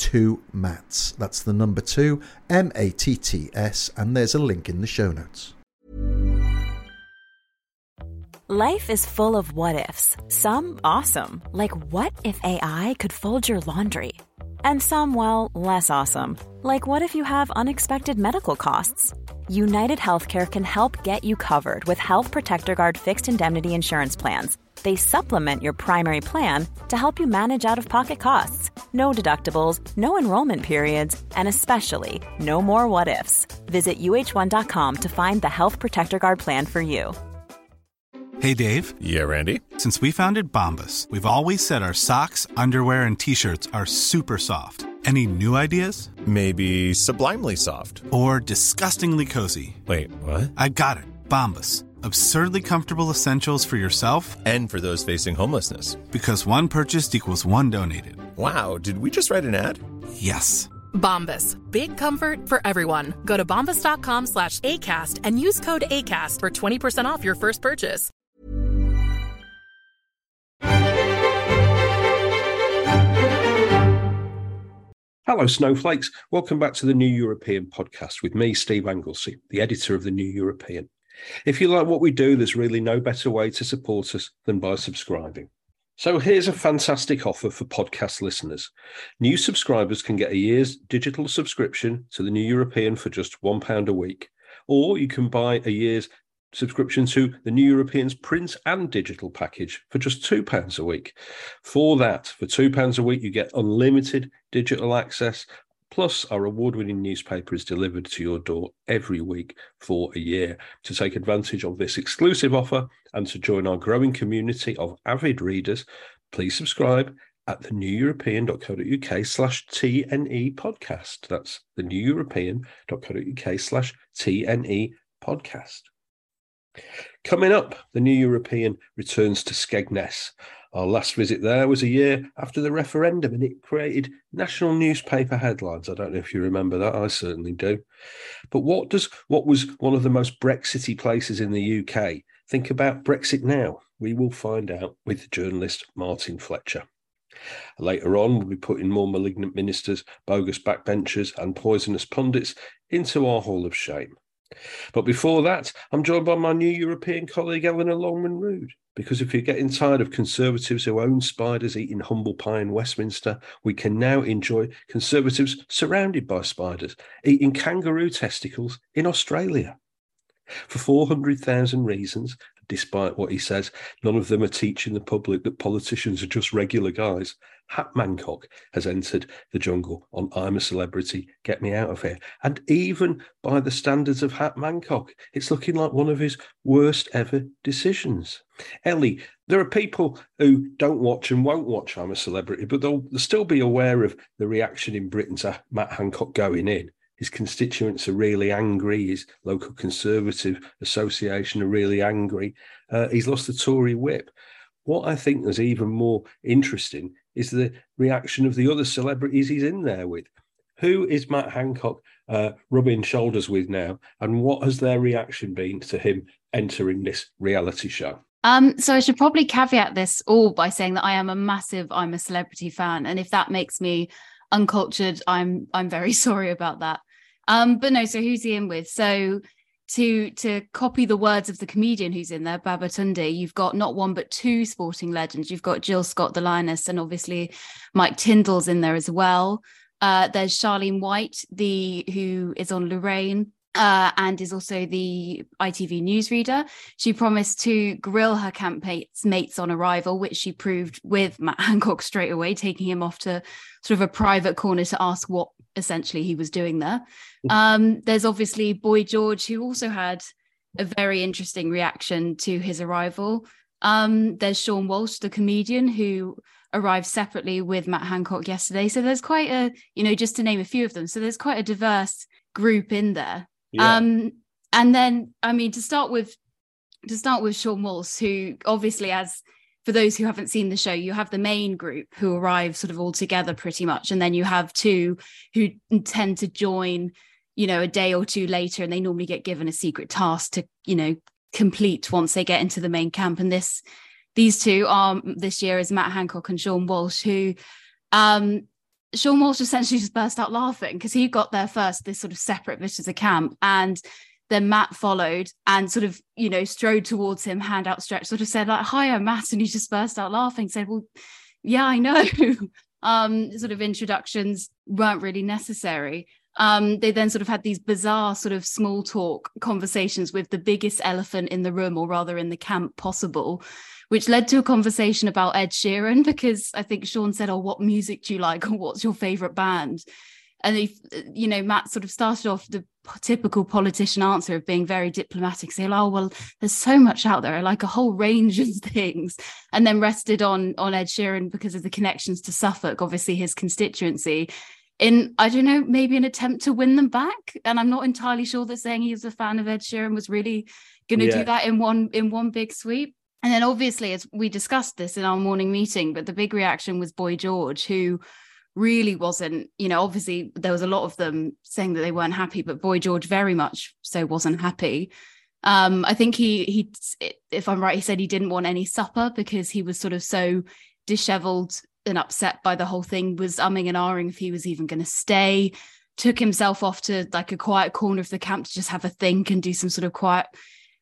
two mats. That's the number two, M A T T S, and there's a link in the show notes. Life is full of what ifs. Some awesome, like what if AI could fold your laundry? And some, well, less awesome, like what if you have unexpected medical costs? United Healthcare can help get you covered with Health Protector Guard fixed indemnity insurance plans. They supplement your primary plan to help you manage out of pocket costs. No deductibles, no enrollment periods, and especially no more what ifs. Visit uh1.com to find the Health Protector Guard plan for you. Hey Dave, Yeah, Randy. since we founded Bombas, we've always said our socks, underwear, and t shirts are super soft. Any new ideas? Maybe sublimely soft. Or disgustingly cozy? Wait, what? I got it. Bombas. Absurdly comfortable essentials for yourself And for those facing homelessness. because one purchased equals one donated. Wow, did we just write an ad? Yes. Bombas. Big comfort for everyone. Go to bombas.com slash ACAST and use code ACAST for 20% off your first purchase. Hello, Snowflakes. Welcome back to the New European podcast with me, Steve Anglesey, the editor of the New European. If you like what we do, there's really no better way to support us than by subscribing. So here's a fantastic offer for podcast listeners. New subscribers can get a year's digital subscription to the New European for just £1 a week, or you can buy a year's subscription to the New European's print and digital package for just £2 a week. For that, for £2 a week, you get unlimited digital access, plus our award winning newspaper is delivered to your door every week for a year. To take advantage of this exclusive offer and to join our growing community of avid readers, please subscribe at theneweuropean.co.uk slash TNE podcast. That's theneweuropean.co.uk slash TNE podcast. Coming up, the New European returns to Skegness. Our last visit there was a year after the referendum, and it created national newspaper headlines. I don't know if you remember that. I certainly do. But what does what was one of the most Brexity places in the UK think about Brexit now? We will find out with journalist Martin Fletcher. Later on, we'll be putting more malignant ministers, bogus backbenchers, and poisonous pundits into our hall of shame. But before that, I'm joined by my new European colleague, Eleanor Longman Rood. Because if you're getting tired of conservatives who own spiders eating humble pie in Westminster, we can now enjoy conservatives surrounded by spiders eating kangaroo testicles in Australia. For 400,000 reasons, despite what he says, none of them are teaching the public that politicians are just regular guys. Hat Mancock has entered the jungle on I'm a Celebrity, Get Me Out of Here. And even by the standards of Hat Mancock, it's looking like one of his worst ever decisions. Ellie, there are people who don't watch and won't watch I'm a Celebrity, but they'll, they'll still be aware of the reaction in Britain to Matt Hancock going in. His constituents are really angry. His local Conservative Association are really angry. Uh, he's lost the Tory whip. What I think is even more interesting is the reaction of the other celebrities he's in there with. Who is Matt Hancock uh, rubbing shoulders with now, and what has their reaction been to him entering this reality show? Um, so I should probably caveat this all by saying that I am a massive I'm a celebrity fan, and if that makes me uncultured, I'm I'm very sorry about that. Um, but no, so who's he in with? So to to copy the words of the comedian who's in there, Babatunde, you've got not one but two sporting legends. You've got Jill Scott, the lioness, and obviously Mike Tindall's in there as well. Uh, there's Charlene White, the who is on Lorraine, uh, and is also the ITV newsreader. She promised to grill her campmates mates on arrival, which she proved with Matt Hancock straight away, taking him off to sort of a private corner to ask what essentially he was doing there. Mm. Um, there's obviously Boy George, who also had a very interesting reaction to his arrival. Um, there's Sean Walsh, the comedian, who arrived separately with Matt Hancock yesterday. So there's quite a, you know, just to name a few of them. So there's quite a diverse group in there. Um, and then, I mean, to start with, to start with Sean Walsh, who obviously, as for those who haven't seen the show, you have the main group who arrive sort of all together pretty much, and then you have two who tend to join, you know, a day or two later, and they normally get given a secret task to, you know, complete once they get into the main camp. And this, these two are this year is Matt Hancock and Sean Walsh, who um, Sean Walsh essentially just burst out laughing because he got there first, this sort of separate bit of the camp. And then Matt followed and sort of, you know, strode towards him, hand outstretched, sort of said, like, hi, Matt. And he just burst out laughing, said, Well, yeah, I know. um, sort of introductions weren't really necessary. Um, they then sort of had these bizarre sort of small talk conversations with the biggest elephant in the room, or rather in the camp possible, which led to a conversation about Ed Sheeran because I think Sean said, "Oh, what music do you like, or what's your favorite band?" And if you know, Matt sort of started off the typical politician answer of being very diplomatic, saying, "Oh, well, there's so much out there, I like a whole range of things," and then rested on on Ed Sheeran because of the connections to Suffolk, obviously his constituency. In I don't know, maybe an attempt to win them back, and I'm not entirely sure that saying he was a fan of Ed Sheeran was really going to yeah. do that in one in one big sweep. And then obviously, as we discussed this in our morning meeting, but the big reaction was Boy George, who really wasn't, you know, obviously there was a lot of them saying that they weren't happy, but Boy George very much so wasn't happy. Um, I think he he if I'm right, he said he didn't want any supper because he was sort of so disheveled and upset by the whole thing, was umming and ahhing if he was even going to stay. Took himself off to like a quiet corner of the camp to just have a think and do some sort of quiet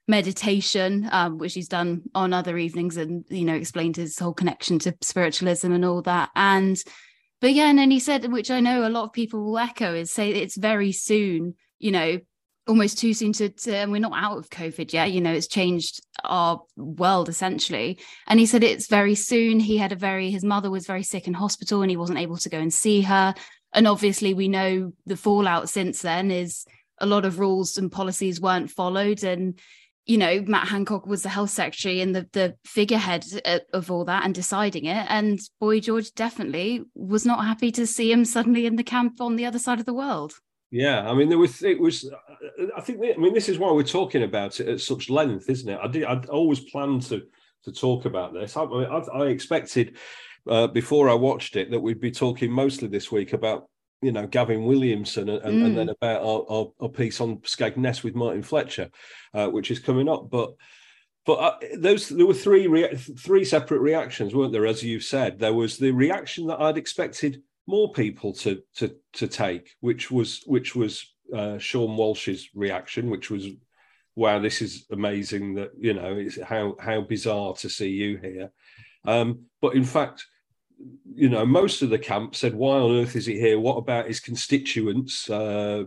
meditation, um, which he's done on other evenings, and you know explained his whole connection to spiritualism and all that. And but yeah, and then he said, which I know a lot of people will echo, is say it's very soon, you know, almost too soon to, to and we're not out of COVID yet. You know, it's changed our world essentially. And he said it's very soon. He had a very his mother was very sick in hospital and he wasn't able to go and see her. And obviously, we know the fallout since then is a lot of rules and policies weren't followed and you know, Matt Hancock was the health secretary and the the figurehead uh, of all that and deciding it. And Boy George definitely was not happy to see him suddenly in the camp on the other side of the world. Yeah, I mean, there was it was. I think. I mean, this is why we're talking about it at such length, isn't it? I did. I'd always planned to to talk about this. I, I, I expected uh, before I watched it that we'd be talking mostly this week about you know Gavin Williamson and, mm. and then mm. about our, our, our, piece on Skegness with Martin Fletcher, uh, which is coming up. But but uh, those there were three rea- three separate reactions, weren't there? As you said, there was the reaction that I'd expected more people to to to take, which was which was uh, Sean Walsh's reaction, which was, "Wow, this is amazing! That you know, it's how how bizarre to see you here." Um, but in fact you know, most of the camp said, "Why on earth is he here? What about his constituents?" Uh,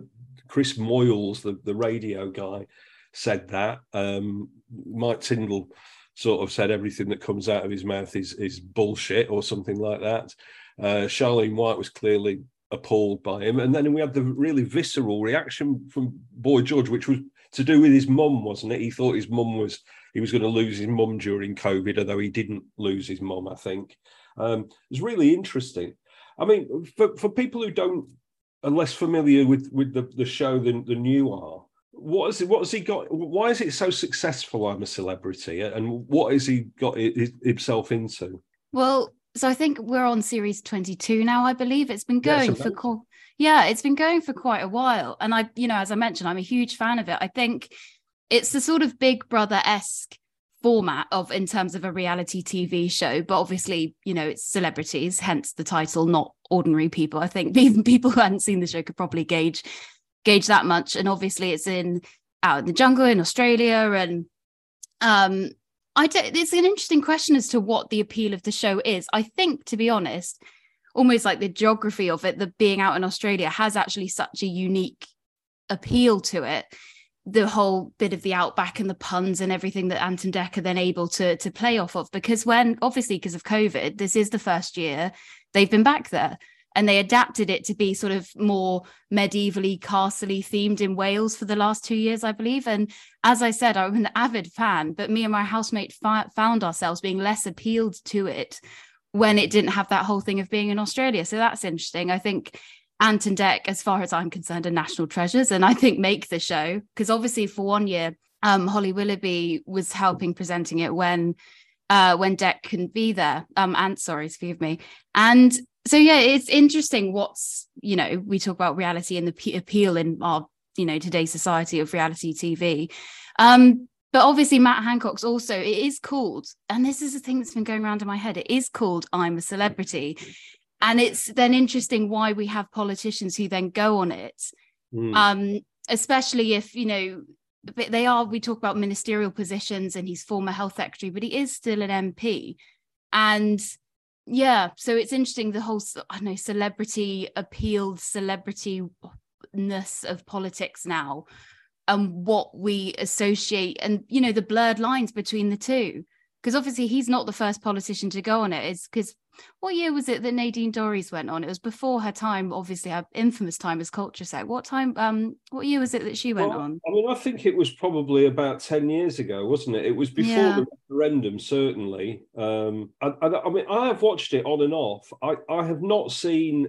Chris Moyles, the, the radio guy, said that. Um, Mike Tindall sort of said everything that comes out of his mouth is is bullshit or something like that. Uh, Charlene White was clearly appalled by him, and then we had the really visceral reaction from Boy George, which was to do with his mum, wasn't it? He thought his mum was he was going to lose his mum during COVID, although he didn't lose his mum, I think. Um, it's really interesting. I mean, for, for people who don't are less familiar with with the, the show than, than you are, what is it? What has he got? Why is it so successful? I'm a celebrity, and what has he got himself into? Well, so I think we're on series 22 now. I believe it's been going yeah, for yeah, it's been going for quite a while. And I, you know, as I mentioned, I'm a huge fan of it. I think it's the sort of Big Brother esque format of in terms of a reality TV show, but obviously, you know, it's celebrities, hence the title, not ordinary people. I think even people who hadn't seen the show could probably gauge gauge that much. And obviously, it's in out in the jungle in Australia, and um, I don't, it's an interesting question as to what the appeal of the show is. I think, to be honest, almost like the geography of it, the being out in Australia has actually such a unique appeal to it the whole bit of the outback and the puns and everything that Ant and Dec are then able to to play off of. Because when obviously because of covid this is the first year they've been back there and they adapted it to be sort of more medievally castley themed in Wales for the last two years I believe. And as I said I'm an avid fan but me and my housemate fa- found ourselves being less appealed to it when it didn't have that whole thing of being in Australia. So that's interesting. I think Ant and Dec, as far as I'm concerned, are national treasures, and I think make the show because obviously for one year, um, Holly Willoughby was helping presenting it when uh, when Dec couldn't be there. Um, Ant, sorry, excuse me, and so yeah, it's interesting. What's you know we talk about reality and the p- appeal in our you know today's society of reality TV. Um, but obviously Matt Hancock's also it is called, and this is a thing that's been going around in my head. It is called I'm a Celebrity, and it's then interesting why we have politicians who then go on it. Mm. um, especially if you know they are we talk about ministerial positions and he's former health secretary but he is still an mp and yeah so it's interesting the whole i know celebrity appealed celebrityness of politics now and what we associate and you know the blurred lines between the two. Because obviously he's not the first politician to go on it's because what year was it that Nadine Dorries went on? It was before her time, obviously her infamous time as culture sec. What time? Um, what year was it that she went well, on? I mean, I think it was probably about ten years ago, wasn't it? It was before yeah. the referendum, certainly. Um, I, I, I, mean, I have watched it on and off. I, I have not seen.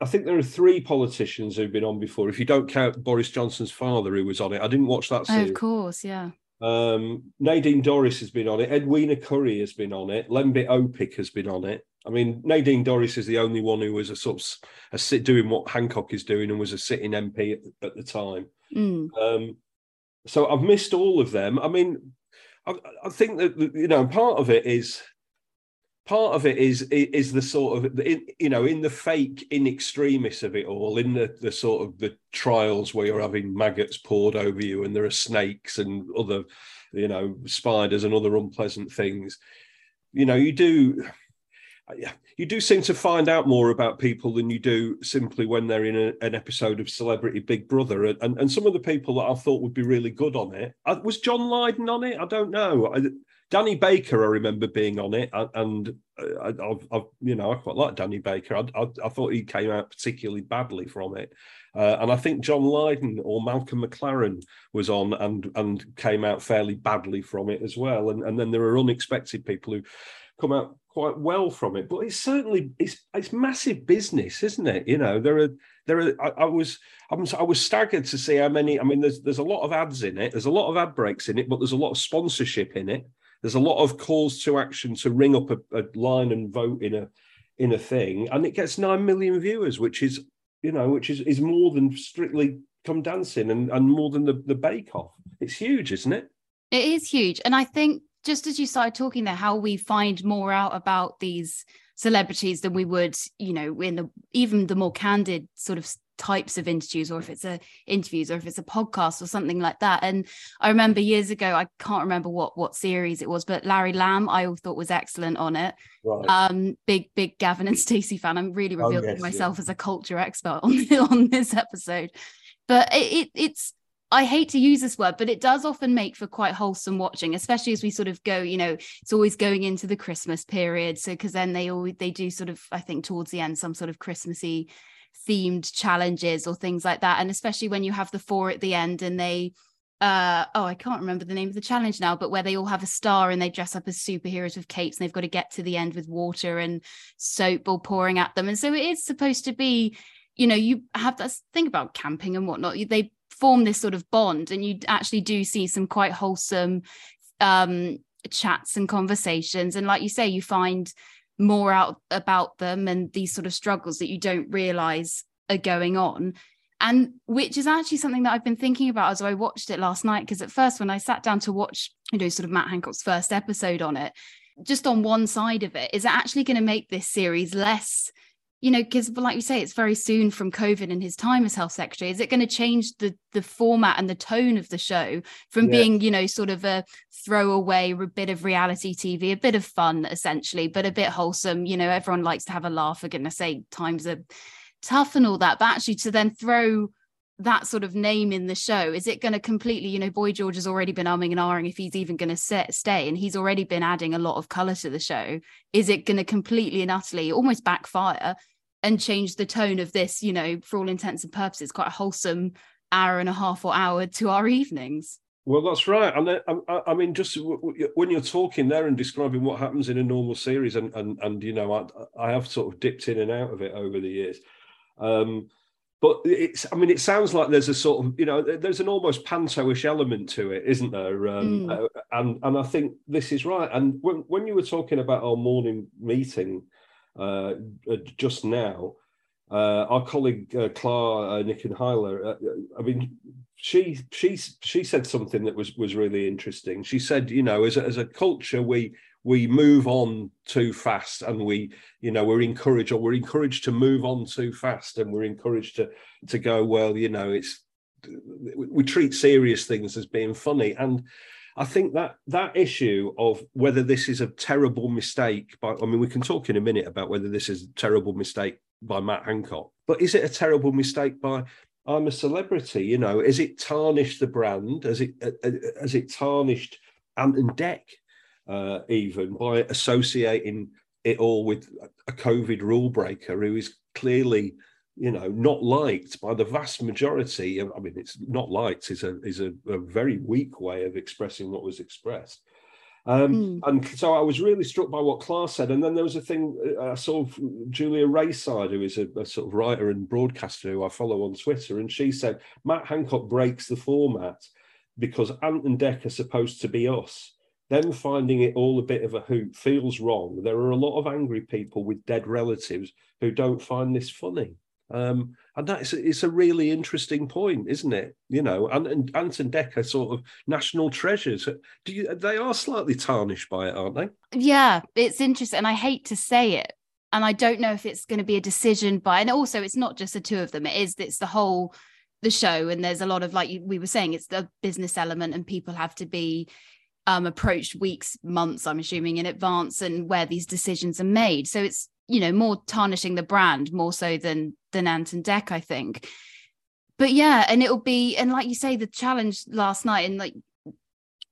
I think there are three politicians who've been on before. If you don't count Boris Johnson's father, who was on it, I didn't watch that. Series. Oh, of course, yeah. Um, Nadine Dorries has been on it. Edwina Currie has been on it. Lembit Öpik has been on it. I mean, Nadine Dorries is the only one who was a sort of a sit doing what Hancock is doing and was a sitting MP at the, at the time. Mm. Um, so I've missed all of them. I mean, I, I, think that you know part of it is part of it is is the sort of you know in the fake in extremis of it all in the the sort of the trials where you're having maggots poured over you and there are snakes and other you know spiders and other unpleasant things you know you do you do seem to find out more about people than you do simply when they're in a, an episode of Celebrity Big Brother. And, and some of the people that I thought would be really good on it uh, was John Lydon on it. I don't know. I, Danny Baker, I remember being on it, and uh, I, have I've, you know I quite like Danny Baker. I, I, I, thought he came out particularly badly from it, uh, and I think John Lydon or Malcolm McLaren was on and and came out fairly badly from it as well. And and then there are unexpected people who come out quite well from it. But it's certainly it's it's massive business, isn't it? You know, there are there are. I, I was I'm, I was staggered to see how many. I mean, there's there's a lot of ads in it. There's a lot of ad breaks in it, but there's a lot of sponsorship in it. There's a lot of calls to action to ring up a, a line and vote in a in a thing, and it gets nine million viewers, which is you know, which is is more than strictly come dancing and, and more than the, the bake off. It's huge, isn't it? It is huge. And I think just as you started talking there, how we find more out about these celebrities than we would, you know, in the even the more candid sort of types of interviews, or if it's a interviews, or if it's a podcast or something like that. And I remember years ago, I can't remember what what series it was, but Larry Lamb, I all thought was excellent on it. Right. Um, big big Gavin and Stacey fan. I'm really oh, revealing oh, yes, myself yeah. as a culture expert on on this episode, but it, it it's I hate to use this word, but it does often make for quite wholesome watching, especially as we sort of go, you know, it's always going into the Christmas period. So because then they always they do sort of, I think, towards the end, some sort of Christmassy themed challenges or things like that. And especially when you have the four at the end and they uh oh, I can't remember the name of the challenge now, but where they all have a star and they dress up as superheroes with capes and they've got to get to the end with water and soap all pouring at them. And so it is supposed to be you know you have that think about camping and whatnot they form this sort of bond and you actually do see some quite wholesome um, chats and conversations. And like you say you find more out about them and these sort of struggles that you don't realize are going on. And which is actually something that I've been thinking about as I watched it last night because at first when I sat down to watch you know sort of Matt Hancock's first episode on it just on one side of it is it actually going to make this series less you know, because like you say, it's very soon from COVID and his time as health secretary. Is it going to change the the format and the tone of the show from yeah. being, you know, sort of a throwaway a bit of reality TV, a bit of fun essentially, but a bit wholesome? You know, everyone likes to have a laugh. For goodness sake, times are tough and all that, but actually to then throw that sort of name in the show? Is it going to completely, you know, Boy George has already been umming and ahhing if he's even going to stay, and he's already been adding a lot of color to the show. Is it going to completely and utterly almost backfire and change the tone of this, you know, for all intents and purposes, quite a wholesome hour and a half or hour to our evenings? Well, that's right, and I, I, mean, just when you're talking there and describing what happens in a normal series, and and and you know, I, I have sort of dipped in and out of it over the years. Um, but it's i mean it sounds like there's a sort of you know there's an almost panto-ish element to it isn't there um, mm. uh, and and i think this is right and when, when you were talking about our morning meeting uh, uh just now uh, our colleague uh, Clara uh, Nick and I mean, she she she said something that was was really interesting. She said, you know, as a, as a culture, we we move on too fast and we you know we're encouraged or we're encouraged to move on too fast and we're encouraged to to go well you know it's we treat serious things as being funny and i think that that issue of whether this is a terrible mistake by i mean we can talk in a minute about whether this is a terrible mistake by matt hancock but is it a terrible mistake by i'm a celebrity you know? Is it tarnished the brand? Has it uh, uh, uh, has it tarnished ant and dec uh, even by associating it all with a COVID rule breaker who is clearly, you know, not liked by the vast majority. I mean, it's not liked is a is a, a very weak way of expressing what was expressed. Um, mm. And so I was really struck by what Clara said. And then there was a thing uh, I saw Julia Raeside who is a, a, sort of writer and broadcaster who I follow on Twitter, and she said Matt Hancock breaks the format because Ant and Dec are supposed to be us them finding it all a bit of a hoot feels wrong. There are a lot of angry people with dead relatives who don't find this funny. Um, and that's it's a really interesting point, isn't it? You know, and, and Ant and Dec are sort of national treasures. Do you? They are slightly tarnished by it, aren't they? Yeah, it's interesting, and I hate to say it, and I don't know if it's going to be a decision by. And also, it's not just the two of them; it is it's the whole the show, and there's a lot of like we were saying, it's the business element, and people have to be um, approached weeks, months, I'm assuming, in advance, and where these decisions are made. So it's you know more tarnishing the brand more so than than Ant and Dec, I think. But yeah, and it'll be and like you say, the challenge last night, and like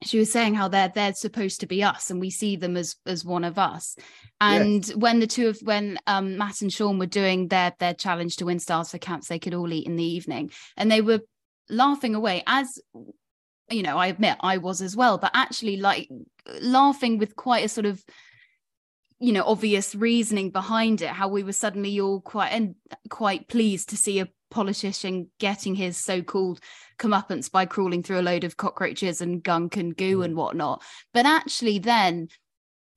she was saying how they're they're supposed to be us and we see them as as one of us and yes. when the two of when um matt and sean were doing their their challenge to win stars for camps they could all eat in the evening and they were laughing away as you know, I admit I was as well, but actually like laughing with quite a sort of you know obvious reasoning behind it how we were suddenly all quite and quite pleased to see a politician getting his so-called comeuppance by crawling through a load of cockroaches and gunk and goo and whatnot. But actually then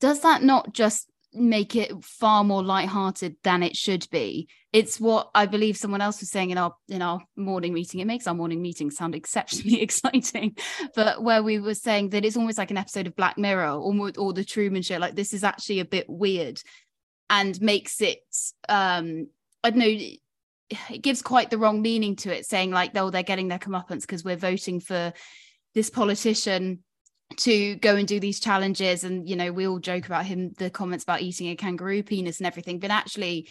does that not just make it far more light-hearted than it should be. It's what i believe someone else was saying in our in our morning meeting. It makes our morning meeting sound exceptionally exciting. But where we were saying that it's almost like an episode of black mirror or, or the truman show like this is actually a bit weird and makes it um i don't know it gives quite the wrong meaning to it saying like oh they're getting their comeuppance because we're voting for this politician to go and do these challenges and you know we all joke about him the comments about eating a kangaroo penis and everything but actually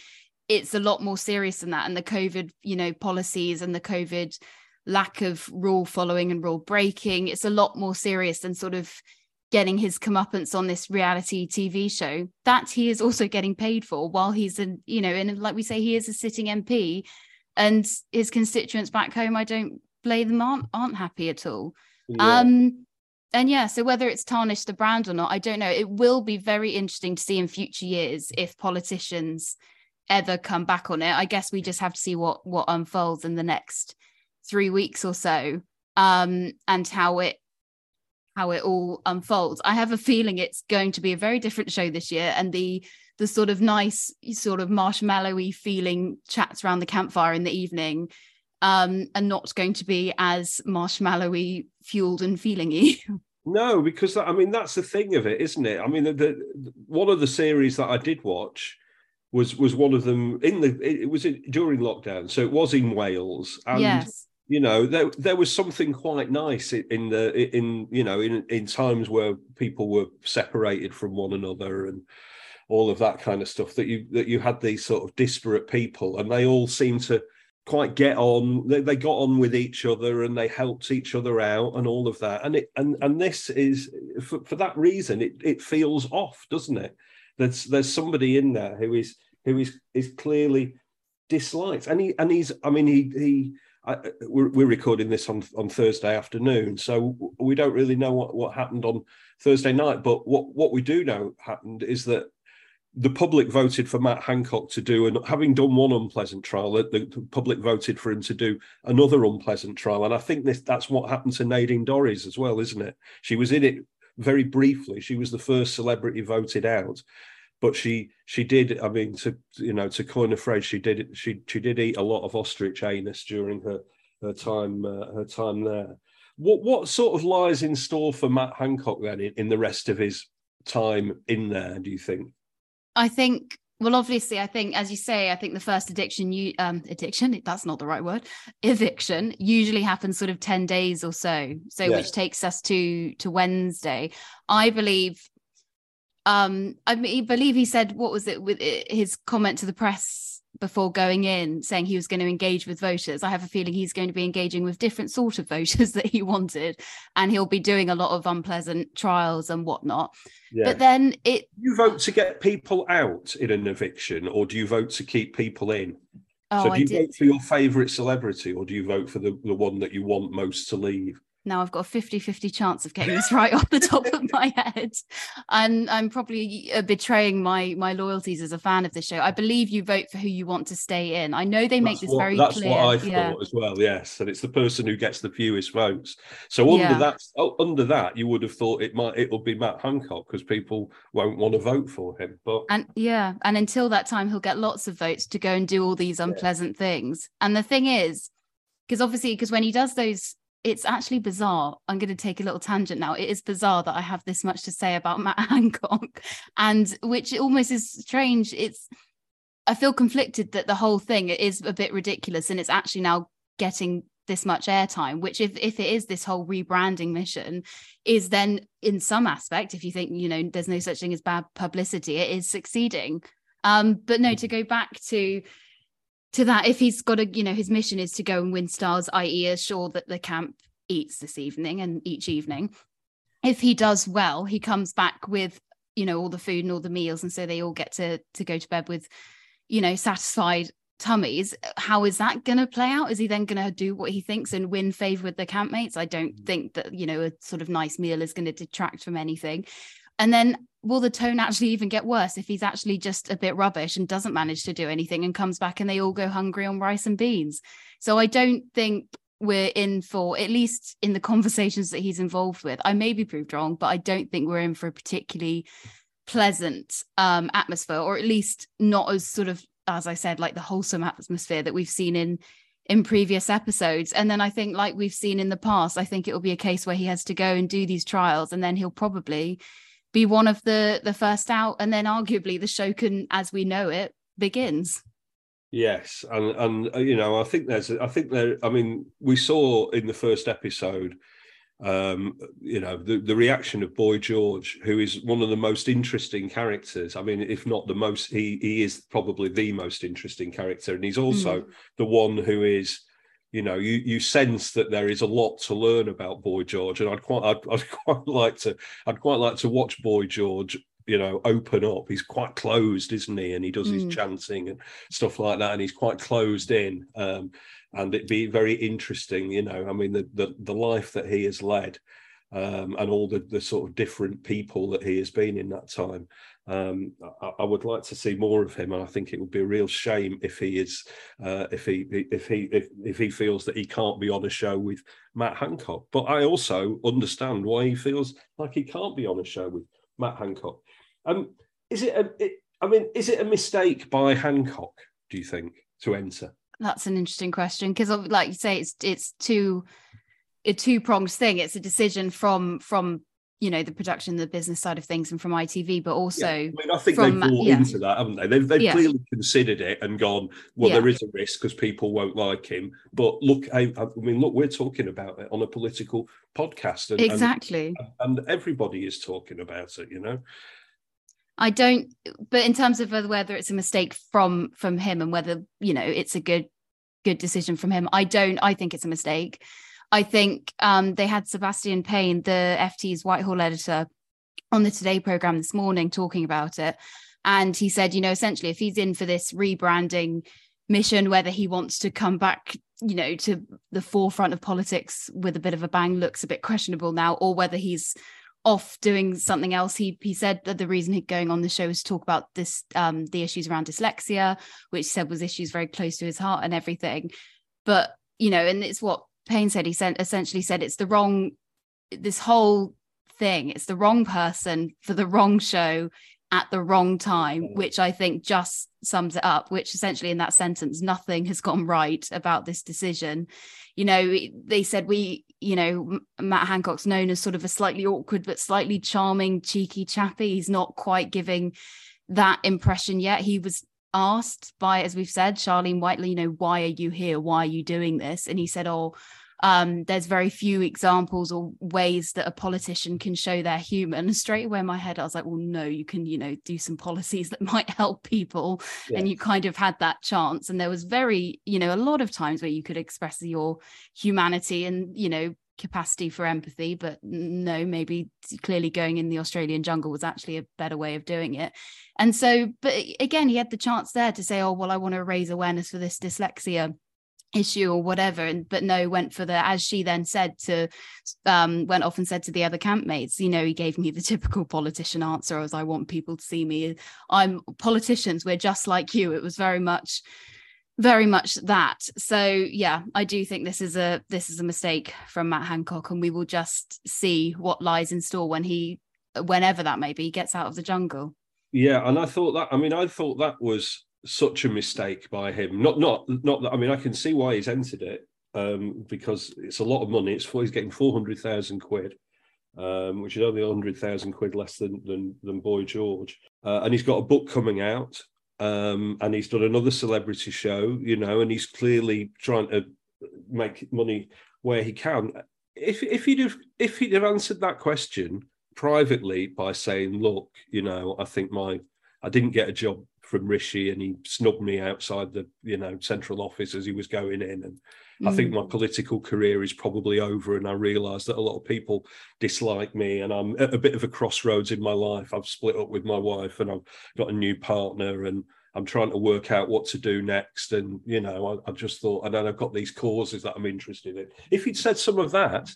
it's a lot more serious than that and the covid you know policies and the covid lack of rule following and rule breaking it's a lot more serious than sort of getting his comeuppance on this reality tv show that he is also getting paid for while he's in you know and like we say he is a sitting mp and his constituents back home i don't blame them aren't aren't happy at all yeah. um and yeah, so whether it's tarnished the brand or not, I don't know. It will be very interesting to see in future years if politicians ever come back on it. I guess we just have to see what what unfolds in the next three weeks or so, um, and how it how it all unfolds. I have a feeling it's going to be a very different show this year, and the the sort of nice, sort of marshmallowy feeling chats around the campfire in the evening um, and not going to be as marshmallowy fueled and feelingy. No, because I mean that's the thing of it, isn't it? I mean, the, the, one of the series that I did watch was was one of them in the it was in, during lockdown, so it was in Wales, and yes. you know there there was something quite nice in the in you know in in times where people were separated from one another and all of that kind of stuff that you that you had these sort of disparate people and they all seemed to quite get on. They, they got on with each other and they helped each other out and all of that. And it and and this is for, for that reason it it feels off, doesn't it? There's there's somebody in there who is who is is clearly disliked, and he and he's I mean he he. I, we're, we're recording this on, on Thursday afternoon, so we don't really know what, what happened on Thursday night. But what, what we do know happened is that the public voted for Matt Hancock to do, and having done one unpleasant trial, the, the, public voted for him to do another unpleasant trial. And I think this, that's what happened to Nadine Dorries as well, isn't it? She was in it very briefly. She was the first celebrity voted out, but she she did. I mean, to you know, to coin a phrase, she did she she did eat a lot of ostrich anus during her her time uh, her time there. What what sort of lies in store for Matt Hancock then in, in the rest of his time in there? Do you think? I think well obviously i think as you say i think the first addiction you um addiction that's not the right word eviction usually happens sort of 10 days or so so yes. which takes us to to wednesday i believe um i believe he said what was it with his comment to the press before going in saying he was going to engage with voters. I have a feeling he's going to be engaging with different sort of voters that he wanted and he'll be doing a lot of unpleasant trials and whatnot. Yeah. but then it you vote to get people out in an eviction or do you vote to keep people in? Oh, so do you vote for your favorite celebrity or do you vote for the, the one that you want most to leave now I've got a 50 50 chance of getting this right off the top of my head. And I'm probably uh, betraying my my loyalties as a fan of this show. I believe you vote for who you want to stay in. I know they make this what, very that's clear. That's what I yeah. thought as well, yes. And it's the person who gets the fewest votes. So under yeah. that oh, under that, you would have thought it might it'll be Matt Hancock because people won't want to vote for him. But and yeah, and until that time he'll get lots of votes to go and do all these unpleasant yeah. things. And the thing is, because obviously, because when he does those it's actually bizarre. I'm going to take a little tangent now. It is bizarre that I have this much to say about Matt Hancock, and which almost is strange. It's I feel conflicted that the whole thing is a bit ridiculous, and it's actually now getting this much airtime. Which, if if it is this whole rebranding mission, is then in some aspect, if you think you know there's no such thing as bad publicity, it is succeeding. Um, but no, to go back to to that if he's got a you know his mission is to go and win stars i.e assure that the camp eats this evening and each evening. If he does well he comes back with you know all the food and all the meals and so they all get to to go to bed with you know satisfied tummies. How is that going to play out? Is he then going to do what he thinks and win favor with the campmates? I don't mm. think that you know a sort of nice meal is going to detract from anything and then will the tone actually even get worse if he's actually just a bit rubbish and doesn't manage to do anything and comes back and they all go hungry on rice and beans? So I don't think we're in for, at least in the conversations that he's involved with. I may be proved wrong, but I don't think we're in for a particularly pleasant um, atmosphere, or at least not as sort of, as I said, like the wholesome atmosphere that we've seen in in previous episodes. And then I think, like we've seen in the past, I think it will be a case where he has to go and do these trials, and then he'll probably be one of the the first out and then arguably the show can as we know it begins yes and and uh, you know i think there's i think there i mean we saw in the first episode um you know the, the reaction of boy george who is one of the most interesting characters i mean if not the most he he is probably the most interesting character and he's also mm. the one who is you know, you you sense that there is a lot to learn about Boy George, and I'd quite I'd, I'd quite like to I'd quite like to watch Boy George you know open up. He's quite closed isn't he? And he does mm. his chanting and stuff like that and he's quite closed in um, and it'd be very interesting you know i mean the the, the life that he has led um, and all the, the sort of different people that he has been in that time um, I, I, would like to see more of him, and I think it would be a real shame if he is, uh, if he, if he, if, if he feels that he can't be on a show with Matt Hancock. But I also understand why he feels like he can't be on a show with Matt Hancock. Um, is it a? It, I mean, is it a mistake by Hancock? Do you think to enter? That's an interesting question because, like you say, it's it's two a two pronged thing. It's a decision from from you know the production the business side of things and from itv but also yeah. I, mean, I think from, they've bought yeah. into that haven't they they've, they've yeah. clearly considered it and gone well there is a risk because people won't like him but look I, I, mean look we're talking about it on a political podcast and, exactly and, and everybody is talking about it you know I don't but in terms of whether it's a mistake from from him and whether you know it's a good good decision from him. I don't. I think it's a mistake. I think um, they had Sebastian Payne, the FT's Whitehall editor, on the Today program this morning talking about it. And he said, you know, essentially, if he's in for this rebranding mission, whether he wants to come back, you know, to the forefront of politics with a bit of a bang looks a bit questionable now, or whether he's off doing something else. He he said that the reason he's going on the show is to talk about this um the issues around dyslexia, which he said was issues very close to his heart and everything. But you know, and it's what Payne said. He sent essentially said it's the wrong this whole thing. It's the wrong person for the wrong show at the wrong time, mm. which I think just sums it up, which essentially in that sentence, nothing has gone right about this decision. You know, they said we, you know, Matt Hancock's known as sort of a slightly awkward but slightly charming, cheeky chappy. He's not quite giving that impression yet. He was asked by, as we've said, Charlene Whiteley, you know, why are you here? Why are you doing this? And he said, oh, um, there's very few examples or ways that a politician can show they're human. And straight away in my head, I was like, well, no, you can, you know, do some policies that might help people. Yes. And you kind of had that chance. And there was very, you know, a lot of times where you could express your humanity and, you know, capacity for empathy but no maybe clearly going in the australian jungle was actually a better way of doing it. And so but again he had the chance there to say oh well i want to raise awareness for this dyslexia issue or whatever and but no went for the as she then said to um went off and said to the other campmates you know he gave me the typical politician answer as i want people to see me. I'm politicians we're just like you. It was very much very much that so yeah i do think this is a this is a mistake from matt hancock and we will just see what lies in store when he whenever that may be gets out of the jungle yeah and i thought that i mean i thought that was such a mistake by him. Not not not that I mean I can see why he's entered it um, because it's a lot of money. It's for, he's getting four hundred thousand quid, um, which is only hundred thousand quid less than than, than Boy George, uh, and he's got a book coming out. Um, and he's done another celebrity show, you know, and he's clearly trying to make money where he can. If if he'd have if he'd have answered that question privately by saying, "Look, you know, I think my I didn't get a job from Rishi and he snubbed me outside the you know central office as he was going in and mm. I think my mm. political career is probably over and I realize that a lot of people dislike me and I'm at a bit of a crossroads in my life I've split up with my wife and I've got a new partner and I'm trying to work out what to do next and you know I, I just thought and then I've got these causes that I'm interested in if he'd said some of that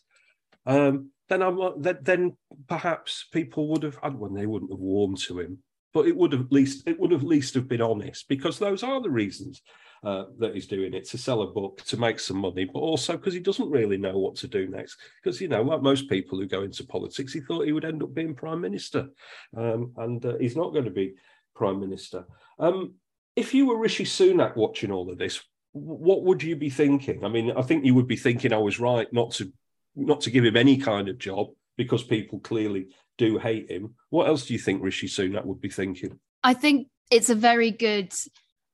um, then I'm then, then perhaps people would have well they wouldn't have warmed to him but it would have at least it would have at least have been honest because those are the reasons uh, that he's doing it to sell a book to make some money, but also because he doesn't really know what to do next. Because you know, like most people who go into politics, he thought he would end up being prime minister, um, and uh, he's not going to be prime minister. Um, if you were Rishi Sunak watching all of this, what would you be thinking? I mean, I think you would be thinking I was right not to not to give him any kind of job because people clearly do hate him. What else do you think Rishi Sunak would be thinking? I think it's a very good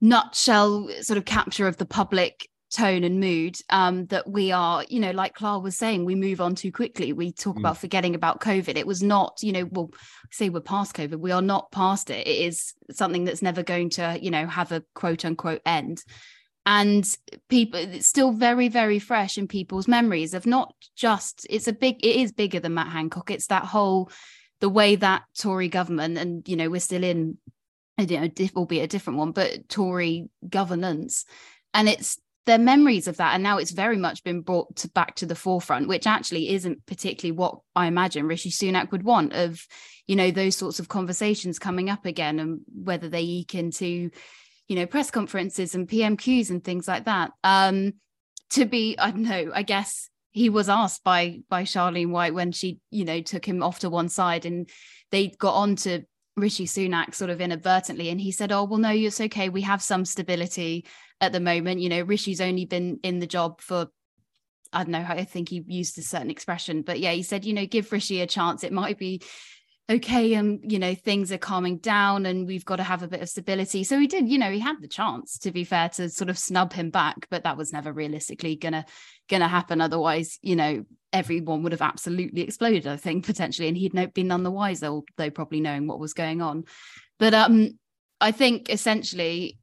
nutshell sort of capture of the public tone and mood um, that we are, you know, like Clara was saying, we move on too quickly. We talk mm. about forgetting about COVID. It was not, you know, well, say we're past COVID. We are not past it. It is something that's never going to, you know, have a quote unquote end and people it's still very very fresh in people's memories of not just it's a big it is bigger than matt hancock it's that whole the way that tory government and you know we're still in you know albeit a different one but tory governance. And it's their memories of that and now it's very much been brought to back to the forefront which actually isn't particularly what i imagine rishi sunak would want of you know those sorts of conversations coming up again and whether they eke into you know press conferences and pmqs and things like that. Um to be i don't know i guess he was asked by by charlene white when she you know took him off to one side and they got on to rishi sunak sort of inadvertently and he said oh well no it's okay we have some stability at the moment you know rishi's only been in the job for I don't know. I think he used a certain expression, but yeah, he said, you know, give Rishi a chance. It might be okay um you know things are calming down and we've got to have a bit of stability. So he did you know he had the chance to be fair to sort of snub him back but that was never realistically gonna gonna happen. Otherwise you know everyone would have absolutely exploded i think potentially and he'd been none the wiser although probably knowing what was going on. But um i think essentially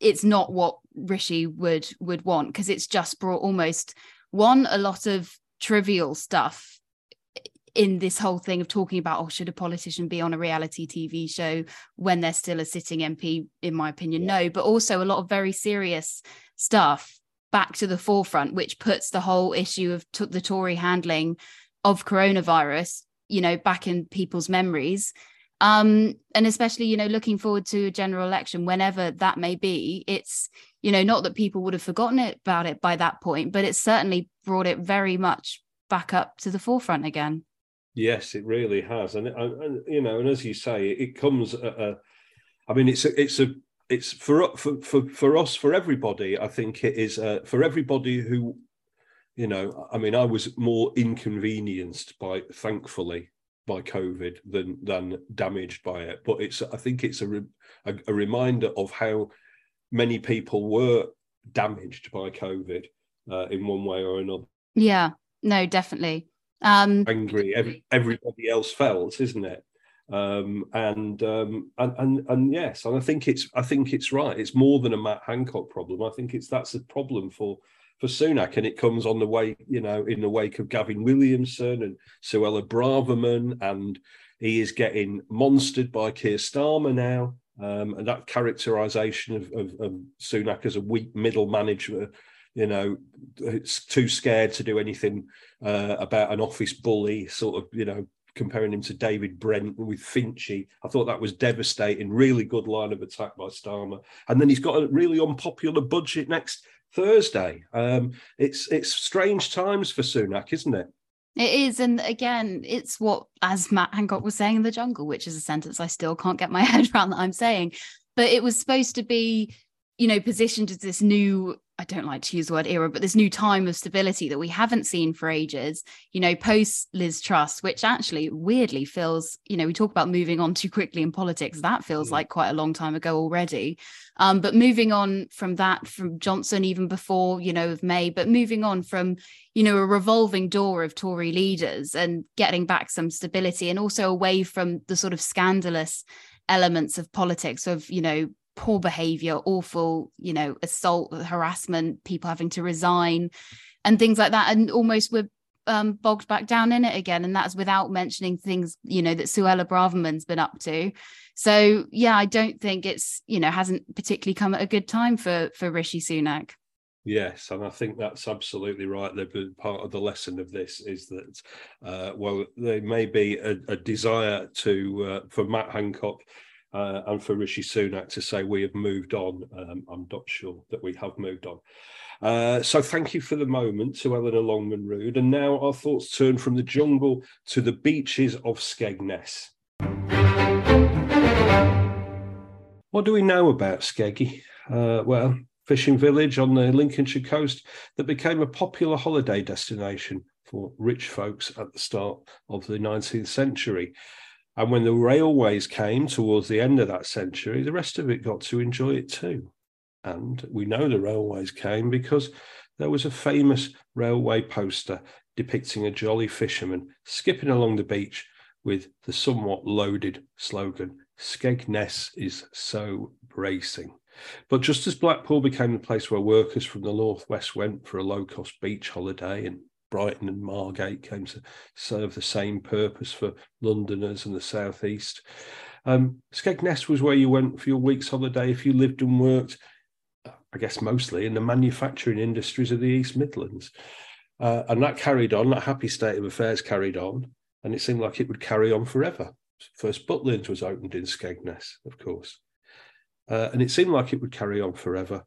it's not what Rishi would would want because it's just brought almost one a lot of trivial stuff in this whole thing of talking about oh should a politician be on a reality TV show when they're still a sitting MP in my opinion? No but also a lot of very serious stuff back to the forefront which puts the whole issue of t- the Tory handling of coronavirus you know back in people's memories. Um and especially you know looking forward to a general election whenever that may be it's you know not that people would have forgotten it about it by that point but it certainly brought it very much back up to the forefront again yes it really has and, and you know and as you say it comes at a i mean it's a, it's a it's for for for, for us for everybody i think it is uh, for everybody who you know i mean i was more inconvenienced by thankfully by COVID than than damaged by it. But it's I think it's a, a, a reminder of how many people were damaged by COVID uh, in one way or another. Yeah, no, definitely. Um, Angry, every, everybody else felt, isn't it? Um, and, um, and and and yes, and I think it's I think it's right. It's more than a Matt Hancock problem. I think it's that's a problem for for Sunak, and it comes on the way, you know, in the wake of Gavin Williamson and Suella Braverman, and he is getting monstered by Keir Starmer now. Um, and that characterization of, of, of, Sunak as a weak middle manager, you know, it's too scared to do anything uh, about an office bully, sort of, you know, comparing him to David Brent with Finchy. I thought that was devastating. Really good line of attack by Starmer. And then he's got a really unpopular budget next Thursday. Um, it's it's strange times for Sunak, isn't it? It is, and again, it's what as Matt Hancock was saying in the jungle, which is a sentence I still can't get my head around that I'm saying. But it was supposed to be, you know, positioned as this new I don't like to use the word era, but this new time of stability that we haven't seen for ages, you know, post Liz Truss, which actually weirdly feels, you know, we talk about moving on too quickly in politics. That feels mm. like quite a long time ago already. Um, but moving on from that, from Johnson, even before, you know, of May, but moving on from, you know, a revolving door of Tory leaders and getting back some stability and also away from the sort of scandalous elements of politics of, you know, poor behavior, awful, you know, assault, harassment, people having to resign and things like that. And almost we're um, bogged back down in it again. And that's without mentioning things, you know, that Suella Braverman's been up to. So yeah, I don't think it's, you know, hasn't particularly come at a good time for for Rishi Sunak. Yes, and I think that's absolutely right. The part of the lesson of this is that, uh, well, there may be a, a desire to uh, for Matt Hancock uh, and for Rishi Sunak to say we have moved on. Um, I'm not sure that we have moved on. Uh, so thank you for the moment to Eleanor Longman Rood. And now our thoughts turn from the jungle to the beaches of Skegness. What do we know about Skeggy? Uh, well, fishing village on the Lincolnshire coast that became a popular holiday destination for rich folks at the start of the 19th century. And when the railways came towards the end of that century, the rest of it got to enjoy it too. And we know the railways came because there was a famous railway poster depicting a jolly fisherman skipping along the beach with the somewhat loaded slogan, Skegness is so bracing. But just as Blackpool became the place where workers from the northwest went for a low cost beach holiday and Brighton and Margate came to serve the same purpose for Londoners and the southeast. Um, Skegness was where you went for your week's holiday if you lived and worked, I guess mostly in the manufacturing industries of the East Midlands. Uh, and that carried on, that happy state of affairs carried on, and it seemed like it would carry on forever. First Butlins was opened in Skegness, of course. Uh, and it seemed like it would carry on forever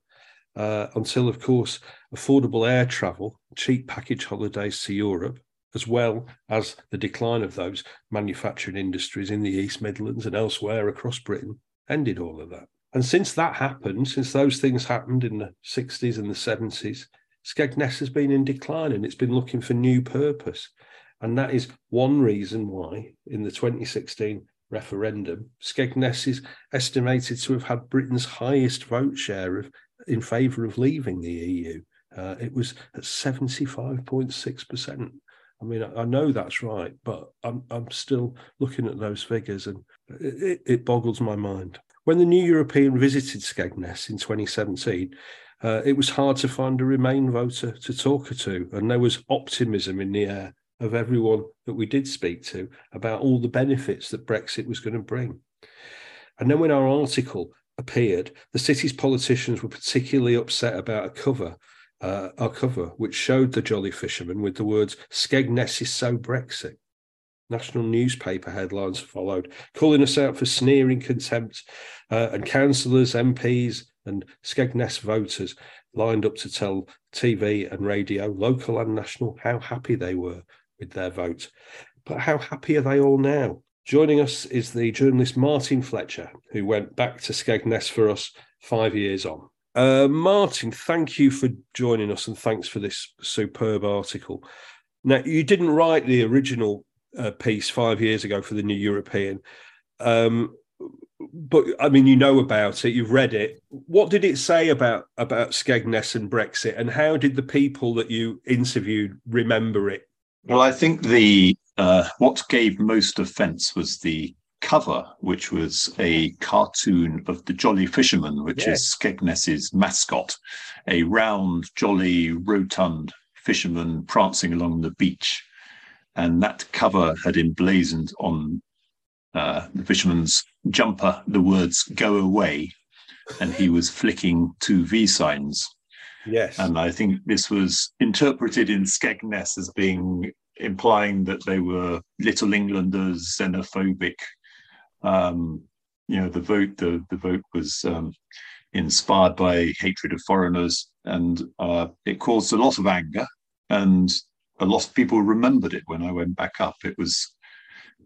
uh, until, of course, affordable air travel, cheap package holidays to Europe, as well as the decline of those manufacturing industries in the East Midlands and elsewhere across Britain, ended all of that. And since that happened, since those things happened in the 60s and the 70s, Skegness has been in decline and it's been looking for new purpose. And that is one reason why, in the 2016 referendum, Skegness is estimated to have had Britain's highest vote share of in favour of leaving the EU. Uh, it was at 75.6%. I mean, I, know that's right, but I'm, I'm still looking at those figures and it, it boggles my mind. when the New European visited Skegness in 2017, uh, it was hard to find a Remain voter to talk to, and there was optimism in the air of everyone that we did speak to about all the benefits that Brexit was going to bring. And then when our article appeared, the city's politicians were particularly upset about a cover, uh, our cover, which showed the Jolly Fisherman with the words "Skegness is so Brexit." National newspaper headlines followed, calling us out for sneering contempt, uh, and councillors, MPs, and Skegness voters lined up to tell TV and radio, local and national, how happy they were with their vote. But how happy are they all now? Joining us is the journalist Martin Fletcher, who went back to Skegness for us five years on. Uh, Martin, thank you for joining us and thanks for this superb article. Now, you didn't write the original uh, piece five years ago for the New European. Um, but I mean, you know about it, you've read it. What did it say about about Skegness and Brexit, and how did the people that you interviewed remember it? Well, I think the uh, what gave most offence was the cover, which was a cartoon of the Jolly Fisherman, which yes. is Skegness's mascot, a round, jolly, rotund fisherman prancing along the beach. And that cover had emblazoned on uh, the fisherman's jumper the words "Go away," and he was flicking two V signs. Yes, and I think this was interpreted in Skegness as being implying that they were Little Englanders, xenophobic. Um, you know, the vote the the vote was um, inspired by hatred of foreigners, and uh, it caused a lot of anger. And a lot of people remembered it when I went back up. It was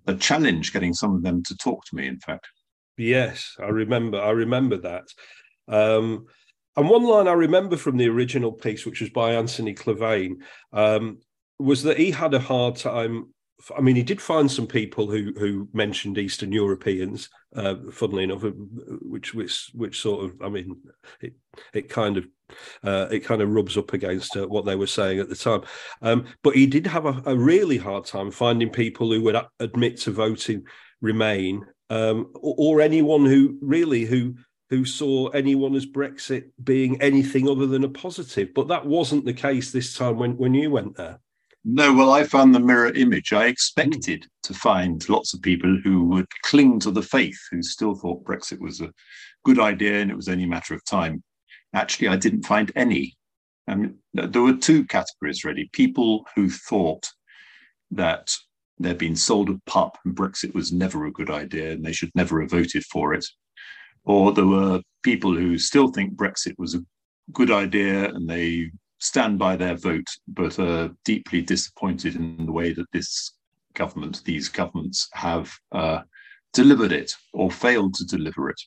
a challenge getting some of them to talk to me. In fact, yes, I remember. I remember that. Um, and one line I remember from the original piece, which was by Anthony Clavane, um, was that he had a hard time. I mean, he did find some people who who mentioned Eastern Europeans, uh, funnily enough, uh, which which which sort of, I mean, it it kind of uh, it kind of rubs up against uh, what they were saying at the time. Um, but he did have a, a, really hard time finding people who would admit to voting Remain, um, or, or, anyone who really who who saw anyone as Brexit being anything other than a positive. But that wasn't the case this time when when you went there. No, well, I found the mirror image. I expected mm. to find lots of people who would cling to the faith, who still thought Brexit was a good idea and it was only a matter of time. Actually, I didn't find any. I mean, there were two categories really people who thought that they'd been sold a pup and Brexit was never a good idea and they should never have voted for it. Or there were people who still think Brexit was a good idea and they stand by their vote, but are deeply disappointed in the way that this government, these governments, have uh, delivered it or failed to deliver it.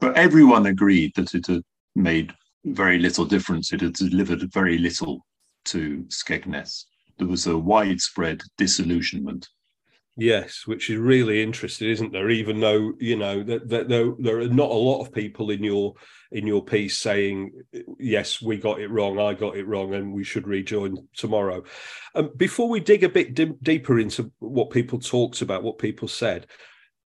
But everyone agreed that it had made very little difference. It had delivered very little to Skegness. There was a widespread disillusionment Yes, which is really interesting, isn't there? Even though you know that, that there, there are not a lot of people in your in your piece saying, "Yes, we got it wrong. I got it wrong, and we should rejoin tomorrow." Um, before we dig a bit deeper into what people talked about, what people said,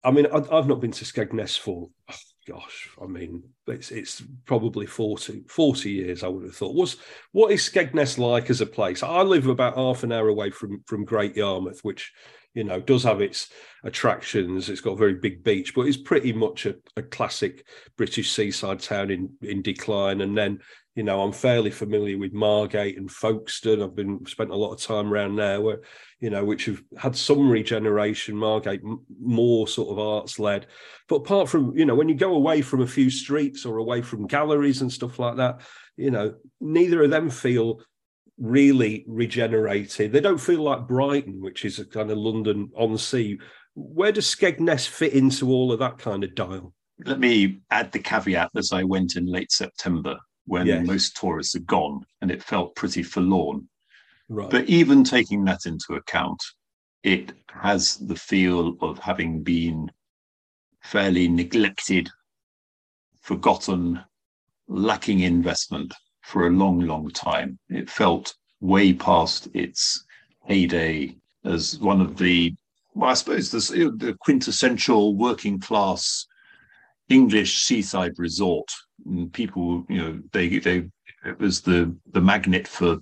I mean, I, have not been to Skegness for oh, gosh, I mean, it's it's probably 40, 40 years. I would have thought. Was what is Skegness like as a place? I live about half an hour away from from Great Yarmouth, which you know, does have its attractions. It's got a very big beach, but it's pretty much a, a classic British seaside town in in decline. And then, you know, I'm fairly familiar with Margate and Folkestone. I've been spent a lot of time around there, where you know, which have had some regeneration. Margate more sort of arts led, but apart from you know, when you go away from a few streets or away from galleries and stuff like that, you know, neither of them feel really regenerated. They don't feel like Brighton, which is a kind of London on sea. Where does Skegness fit into all of that kind of dial? Let me add the caveat as I went in late September when yes. most tourists are gone and it felt pretty forlorn. Right. But even taking that into account, it has the feel of having been fairly neglected, forgotten, lacking investment for a long, long time. It felt way past its heyday as one of the, well, I suppose the, the quintessential working class English seaside resort. And people, you know, they they it was the the magnet for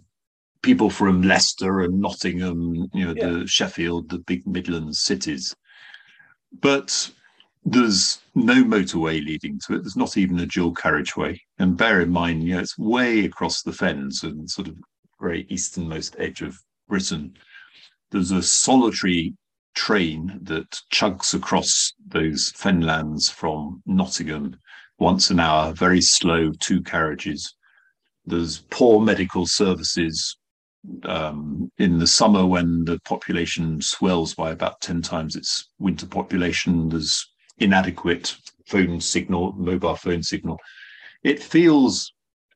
people from Leicester and Nottingham, you know, yeah. the Sheffield, the big Midlands cities. But there's no motorway leading to it. There's not even a dual carriageway. And bear in mind, you know, it's way across the fens and sort of very easternmost edge of Britain. There's a solitary train that chugs across those fenlands from Nottingham once an hour, very slow, two carriages. There's poor medical services um, in the summer when the population swells by about 10 times its winter population. There's inadequate phone signal, mobile phone signal. It feels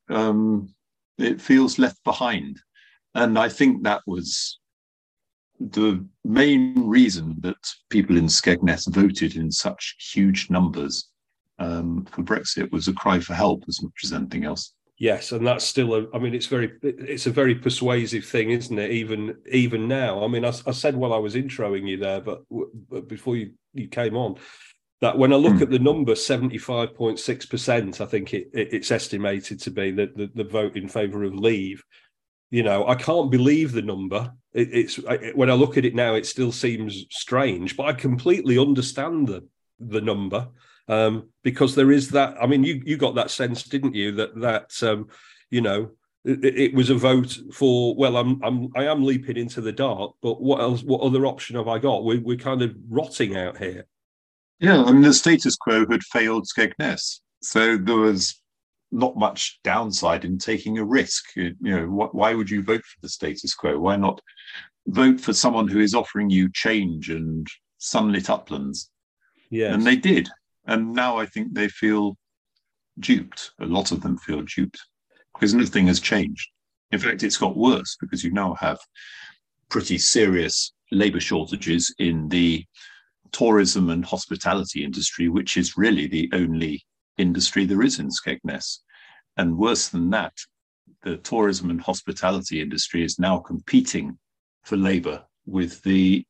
um, it feels left behind, and I think that was the main reason that people in Skegness voted in such huge numbers um, for Brexit was a cry for help as much as anything else. Yes, and that's still a. I mean, it's very, it's a very persuasive thing, isn't it? Even even now. I mean, I, I said while I was introing you there, but, but before you you came on, that when I look mm. at the number, seventy five point six percent, I think it, it, it's estimated to be that the, the vote in favour of leave. You know i can't believe the number. It, it's I, when i look at it now it still seems strange but i completely understand the the number um, because there is that i mean you you got that sense didn't you that that um, you know it, was a vote for well i'm i'm i am leaping into the dark but what else what other option have i got? We, we're kind of rotting out here yeah i mean the status quo had failed skegness so there was not much downside in taking a risk. You know, wh- why would you vote for the status quo? Why not vote for someone who is offering you change and sunlit uplands? Yeah, and they did, and now I think they feel duped. A lot of them feel duped because nothing has changed. In fact, it's got worse because you now have pretty serious labour shortages in the tourism and hospitality industry, which is really the only industry there is in Skegness. And worse than that, the tourism and hospitality industry is now competing for labor with the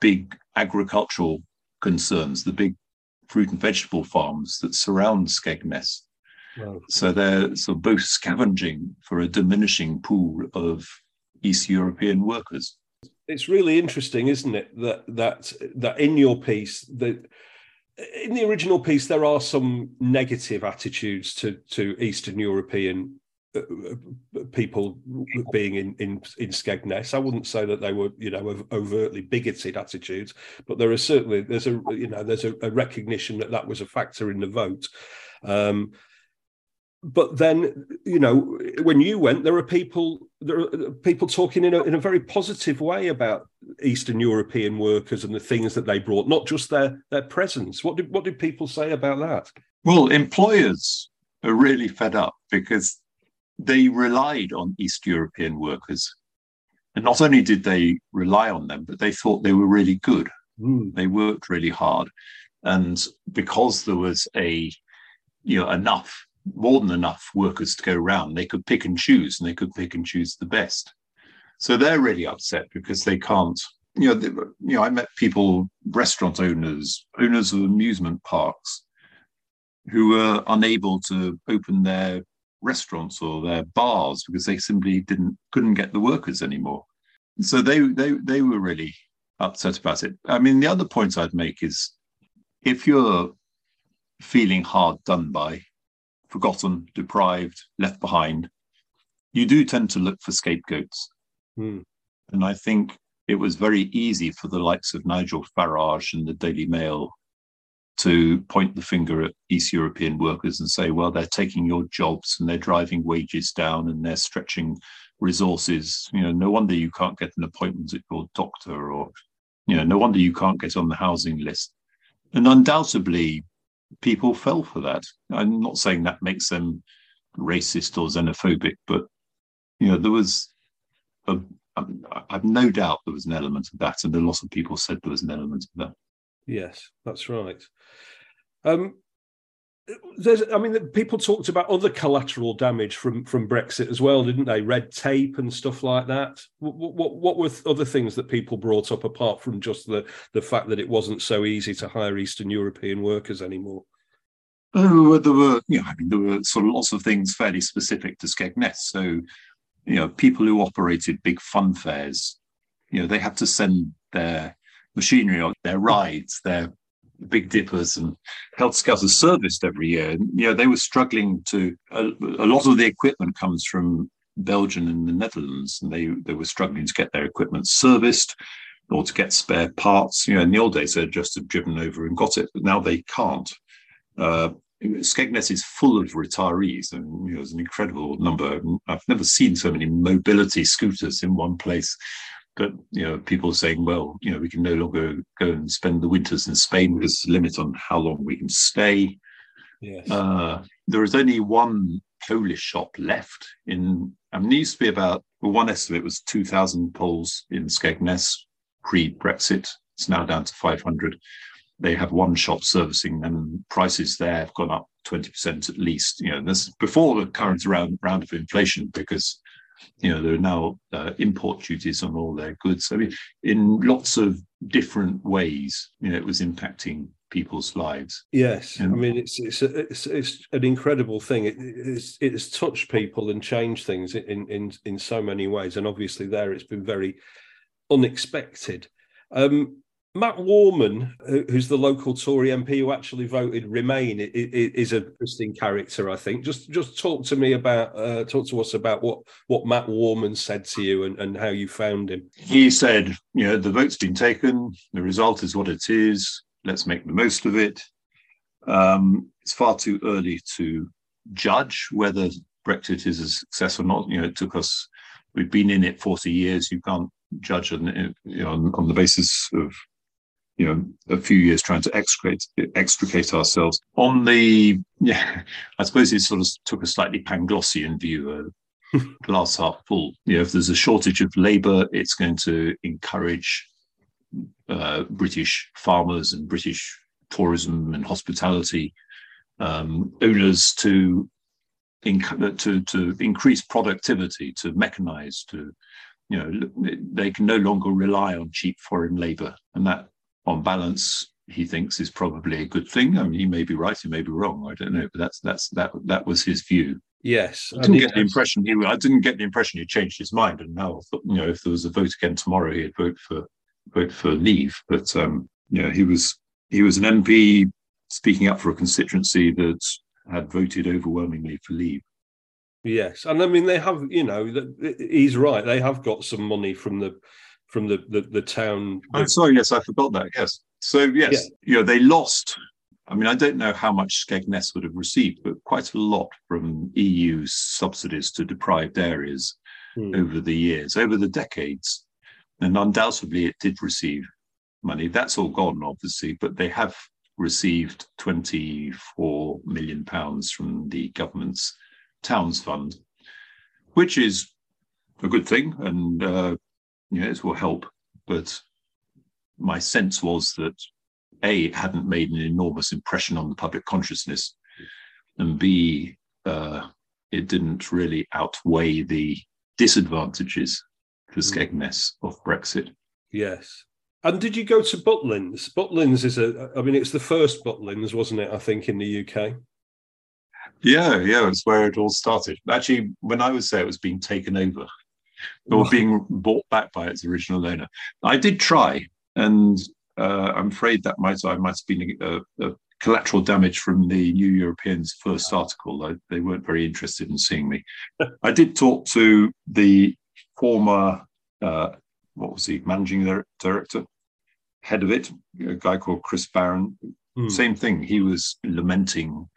big agricultural concerns, the big fruit and vegetable farms that surround Skegness. Wow. So they're sort of both scavenging for a diminishing pool of East European workers. It's really interesting, isn't it, that that that in your piece that in the original piece, there are some negative attitudes to to Eastern European uh, uh, people being in, in in Skegness. I wouldn't say that they were, you know, overtly bigoted attitudes, but there is certainly there's a you know there's a, a recognition that that was a factor in the vote. Um, but then you know when you went there are people there are people talking in a, in a very positive way about eastern european workers and the things that they brought not just their their presence. What did what did people say about that? Well employers are really fed up because they relied on east european workers. And not only did they rely on them but they thought they were really good. Mm. they worked really hard. And because there was a you know enough more than enough workers to go around. They could pick and choose, and they could pick and choose the best. So they're really upset because they can't. You know, they, you know, I met people, restaurant owners, owners of amusement parks, who were unable to open their restaurants or their bars because they simply didn't couldn't get the workers anymore. So they they they were really upset about it. I mean, the other point I'd make is if you're feeling hard done by, forgotten, deprived, left behind, you do tend to look for scapegoats. Hmm. And I think it was very easy for the likes of Nigel Farage and the Daily Mail to point the finger at East European workers and say, well, they're taking your jobs and they're driving wages down and they're stretching resources. You know, no wonder you can't get an appointment at your doctor or, you know, no wonder you can't get on the housing list. And undoubtedly, people fell for that. I'm not saying that makes them racist or xenophobic, but you know, there was a, I've no doubt there was an element of that, and a lot of people said there was an element of that. Yes, that's right. Um, there's, I mean, people talked about other collateral damage from from Brexit as well, didn't they? Red tape and stuff like that. What, what, what were other things that people brought up apart from just the the fact that it wasn't so easy to hire Eastern European workers anymore? Oh, there were, you know, I mean, there were sort of lots of things fairly specific to Skegness. So, you know, people who operated big fun fairs, you know, they had to send their machinery or their rides, their big dippers and helter skelters serviced every year. And, you know, they were struggling to, a, a lot of the equipment comes from Belgium and the Netherlands, and they, they were struggling to get their equipment serviced or to get spare parts. You know, in the old days, they'd just have driven over and got it, but now they can't. Uh, Skegness is full of retirees, and you know, there's an incredible number. I've never seen so many mobility scooters in one place. But you know, people are saying, well, you know, we can no longer go and spend the winters in Spain because there's a limit on how long we can stay. Yes. Uh, there is only one Polish shop left in. I mean, there used to be about well, one estimate was two thousand Poles in Skegness pre-Brexit. It's now down to five hundred they have one shop servicing and prices there have gone up 20% at least. You know, this before the current round, round of inflation because, you know, there are now uh, import duties on all their goods. I mean, in lots of different ways, you know, it was impacting people's lives. Yes, I mean it's it's a, it's it's an incredible thing. It, it's it's touched people and changed things in in in so many ways, and obviously there it's been very unexpected. Um, Matt Warman, who's the local Tory MP who actually voted Remain, is a interesting character. I think. Just just talk to me about uh, talk to us about what what Matt Warman said to you and, and how you found him. He said, you know, the vote's been taken. The result is what it is. Let's make the most of it. Um, it's far too early to judge whether Brexit is a success or not. You know, it took us. We've been in it forty years. You can't judge on, you know, on, on the basis of you know a few years trying to extricate extricate ourselves. On the yeah i suppose it sort of took a slightly panglossian view uh, glass half full. You know if there's a shortage of labor it's going to encourage uh, british farmers and british tourism and hospitality um, owners to to to increase productivity to mechanize to you know they can no longer rely on cheap foreign labor. And that on balance, he thinks is probably a good thing. I mean, he may be right, he may be wrong. I don't know, but that's that's that that was his view. Yes, I didn't get the impression he. I didn't get the impression he changed his mind, and now I thought, you know if there was a vote again tomorrow, he'd vote for vote for leave. But um, yeah, he was he was an MP speaking up for a constituency that had voted overwhelmingly for leave. Yes, and I mean they have. You know, he's right. They have got some money from the from the the, the town. Oh, sorry, yes, I forgot that. Yes, so yes, yeah. you know they lost. I mean, I don't know how much Skegness would have received, but quite a lot from EU subsidies to deprived areas hmm. over the years, over the decades, and undoubtedly it did receive money. That's all gone, obviously, but they have received 24 million pounds from the government's towns fund, which is a good thing, and uh, you know, it will help. But my sense was that A, it hadn't made an enormous impression on the public consciousness, and B, uh, it didn't really outweigh the disadvantages for mm. Skegness of Brexit. Yes. And did you go to Butlins? Butlins is a, I mean, it's the first Butlins, wasn't it? I think in the UK. Yeah, yeah, it's where it all started. Actually, when I was there, it was being taken over or being bought back by its original owner. I did try, and uh, I'm afraid that might I might have been a, a, collateral damage from the New Europeans' first article. I, they weren't very interested in seeing me. I did talk to the former uh, what was he managing director, head of it, a guy called Chris Barron. Mm. Same thing. He was lamenting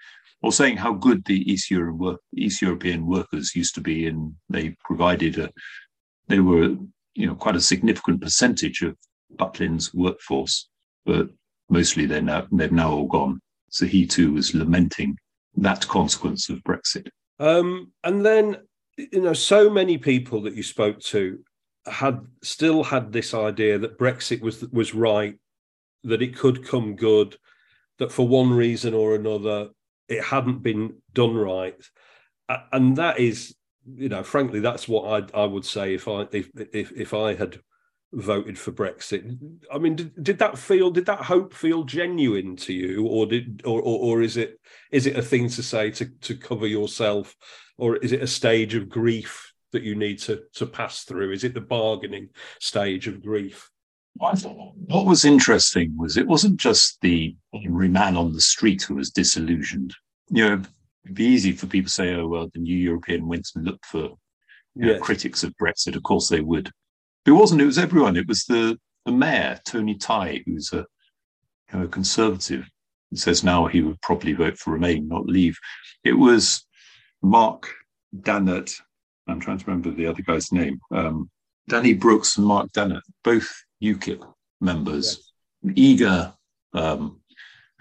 or saying how good the East, work, East European workers used to be, and they provided a, they were, you know, quite a significant percentage of Butlin's workforce, but mostly they're now they've now all gone. So he too was lamenting that consequence of Brexit. Um, and then, you know, so many people that you spoke to had still had this idea that Brexit was was right, that it could come good, that for one reason or another it hadn't been done right, and that is, you know, frankly, that's what I I would say if I if if if I had voted for Brexit. I mean, did, did that feel did that hope feel genuine to you, or did or, or, or is it is it a thing to say to to cover yourself, or is it a stage of grief that you need to to pass through? Is it the bargaining stage of grief? What was interesting was it wasn't just the ordinary man on the street who was disillusioned. You know, it'd be easy for people to say, "Oh well, the new European went and looked for you know, critics of Brexit." Of course, they would. But it wasn't. It was everyone. It was the the mayor, Tony Tighe, who's a you know, conservative. He says now he would probably vote for Remain, not Leave. It was Mark Dannatt. I'm trying to remember the other guy's name. Um, Danny Brooks and Mark Dannatt, both UKIP members, yes. eager um,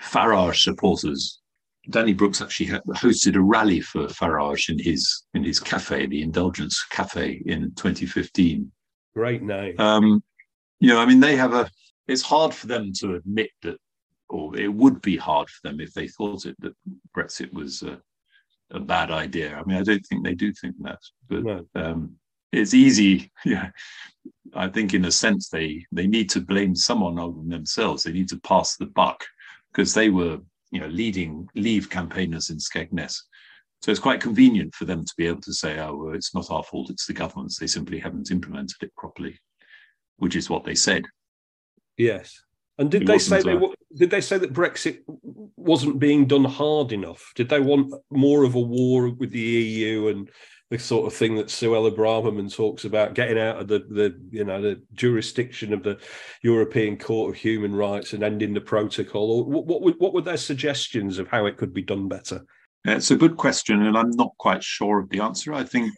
Farage supporters. Danny Brooks actually hosted a rally for Farage in his in his cafe, the Indulgence Cafe, in 2015. Great name. Um, you know, I mean, they have a. It's hard for them to admit that, or it would be hard for them if they thought it that Brexit was a, a bad idea. I mean, I don't think they do think that, but no. um, it's easy. Yeah, I think in a sense they they need to blame someone other than themselves. They need to pass the buck because they were you know leading leave campaigners in Skegness. So it's quite convenient for them to be able to say, "Oh, well, it's not our fault; it's the government's. They simply haven't implemented it properly," which is what they said. Yes, and did it they say they did they say that Brexit wasn't being done hard enough? Did they want more of a war with the EU and the sort of thing that Suella Braverman talks about, getting out of the, the you know the jurisdiction of the European Court of Human Rights and ending the protocol? Or what, what, what were their suggestions of how it could be done better? It's a good question, and I'm not quite sure of the answer. I think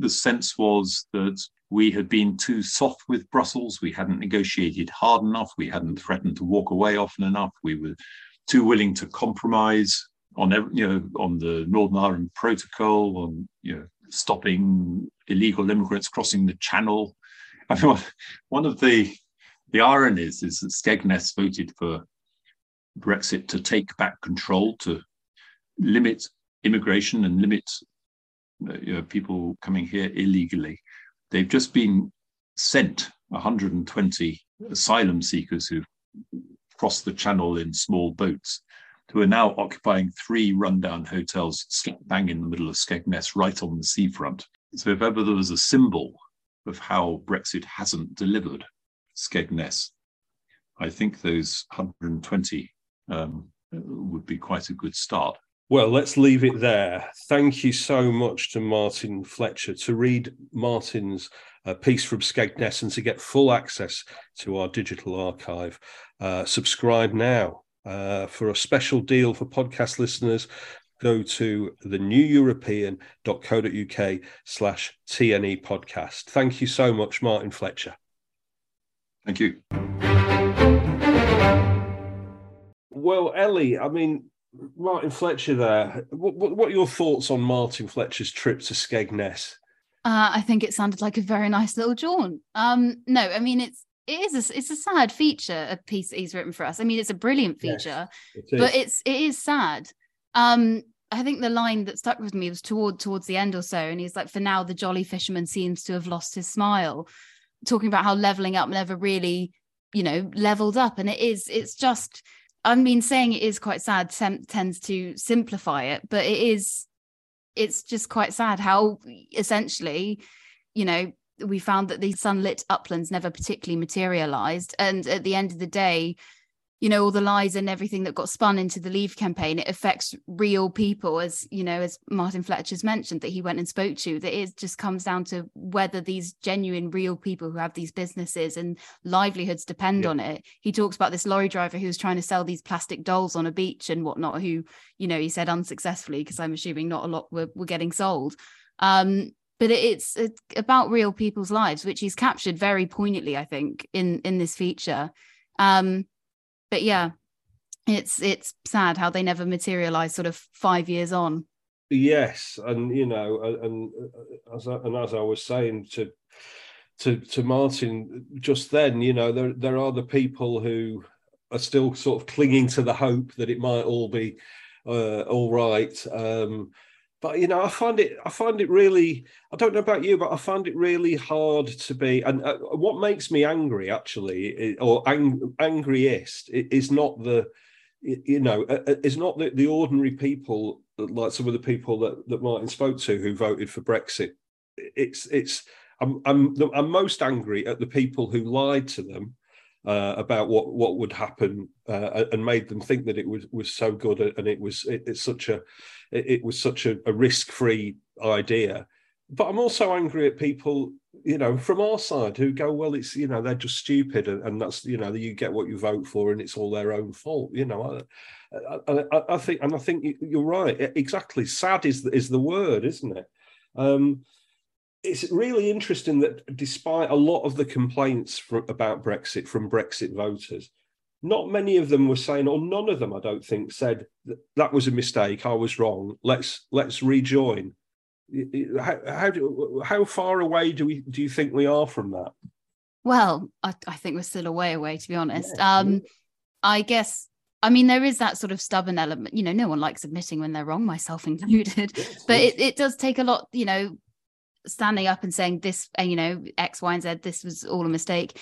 the sense was that we had been too soft with Brussels. We hadn't negotiated hard enough. We hadn't threatened to walk away often enough. We were too willing to compromise on you know on the Northern Ireland Protocol, on you know stopping illegal immigrants crossing the channel. I mean, one of the the ironies is that Skegness voted for Brexit to take back control, to limit immigration and limit you know, people coming here illegally. They've just been sent 120 asylum seekers who've crossed the channel in small boats who are now occupying three rundown hotels bang in the middle of Skegness, right on the seafront. So if ever there was a symbol of how Brexit hasn't delivered Skegness, I think those 120 um, would be quite a good start. Well, let's leave it there. Thank you so much to Martin Fletcher. To read Martin's uh, piece from Skegness and to get full access to our digital archive, uh, subscribe now uh, for a special deal for podcast listeners, go to the neweuropean.co.uk slash TNE podcast. Thank you so much, Martin Fletcher. Thank you. Well, Ellie, I mean, Martin Fletcher there. What, what, what, are your thoughts on Martin Fletcher's trip to Skegness? Uh, I think it sounded like a very nice little jaunt. Um, no, I mean it's it is a, it's a sad feature a piece that he's written for us. I mean it's a brilliant feature yes, it but it's it is sad. Um i think the line that stuck with me was toward towards the end or so and he's like for now the jolly fisherman seems to have lost his smile talking about how leveling up never really you know leveled up and it is it's just i mean saying it is quite sad tem- tends to simplify it but it is it's just quite sad how essentially you know we found that the sunlit uplands never particularly materialized. And at the end of the day, you know, all the lies and everything that got spun into the Leave campaign, it affects real people, as you know, as Martin Fletcher's mentioned that he went and spoke to. That it just comes down to whether these genuine, real people who have these businesses and livelihoods depend yeah. on it. He talks about this lorry driver who was trying to sell these plastic dolls on a beach and whatnot, who, you know, he said unsuccessfully, because I'm assuming not a lot were, were getting sold. Um, but it's, it's about real people's lives which he's captured very poignantly i think in in this feature. Um but yeah it's it's sad how they never materialize sort of five years on. Yes and you know and, uh, as I, and as i was saying to to to martin just then you know there there are the people who are still sort of clinging to the hope that it might all be uh, all right. Um but you know, I find it. I find it really. I don't know about you, but I find it really hard to be. And uh, what makes me angry, actually, or ang- angriest, is not the, you know, uh, uh, is not the, the ordinary people like some of the people that that Martin spoke to who voted for Brexit. It's it's. I'm I'm I'm most angry at the people who lied to them uh, about what what would happen uh, and made them think that it was was so good and it was it, it's such a it, it was such a, a risk free idea. But I'm also angry at people, you know, from our side who go, well, it's you know they're just stupid and, and that's you know you get what you vote for and it's all their own fault. You know, I, I, I think and I think you're right. Exactly, sad is is the word, isn't it? Um, it's really interesting that despite a lot of the complaints for, about Brexit from Brexit voters, not many of them were saying, or none of them, I don't think, said that, that was a mistake. I was wrong. Let's let's rejoin. How how, do, how far away do we do you think we are from that? Well, I, I think we're still a way away, to be honest. Yeah. Um, I guess I mean, there is that sort of stubborn element. You know, no one likes admitting when they're wrong, myself included. Yes, but yes. It, it does take a lot, you know, standing up and saying this, uh, you know, X, Y, and Z, this was all a mistake.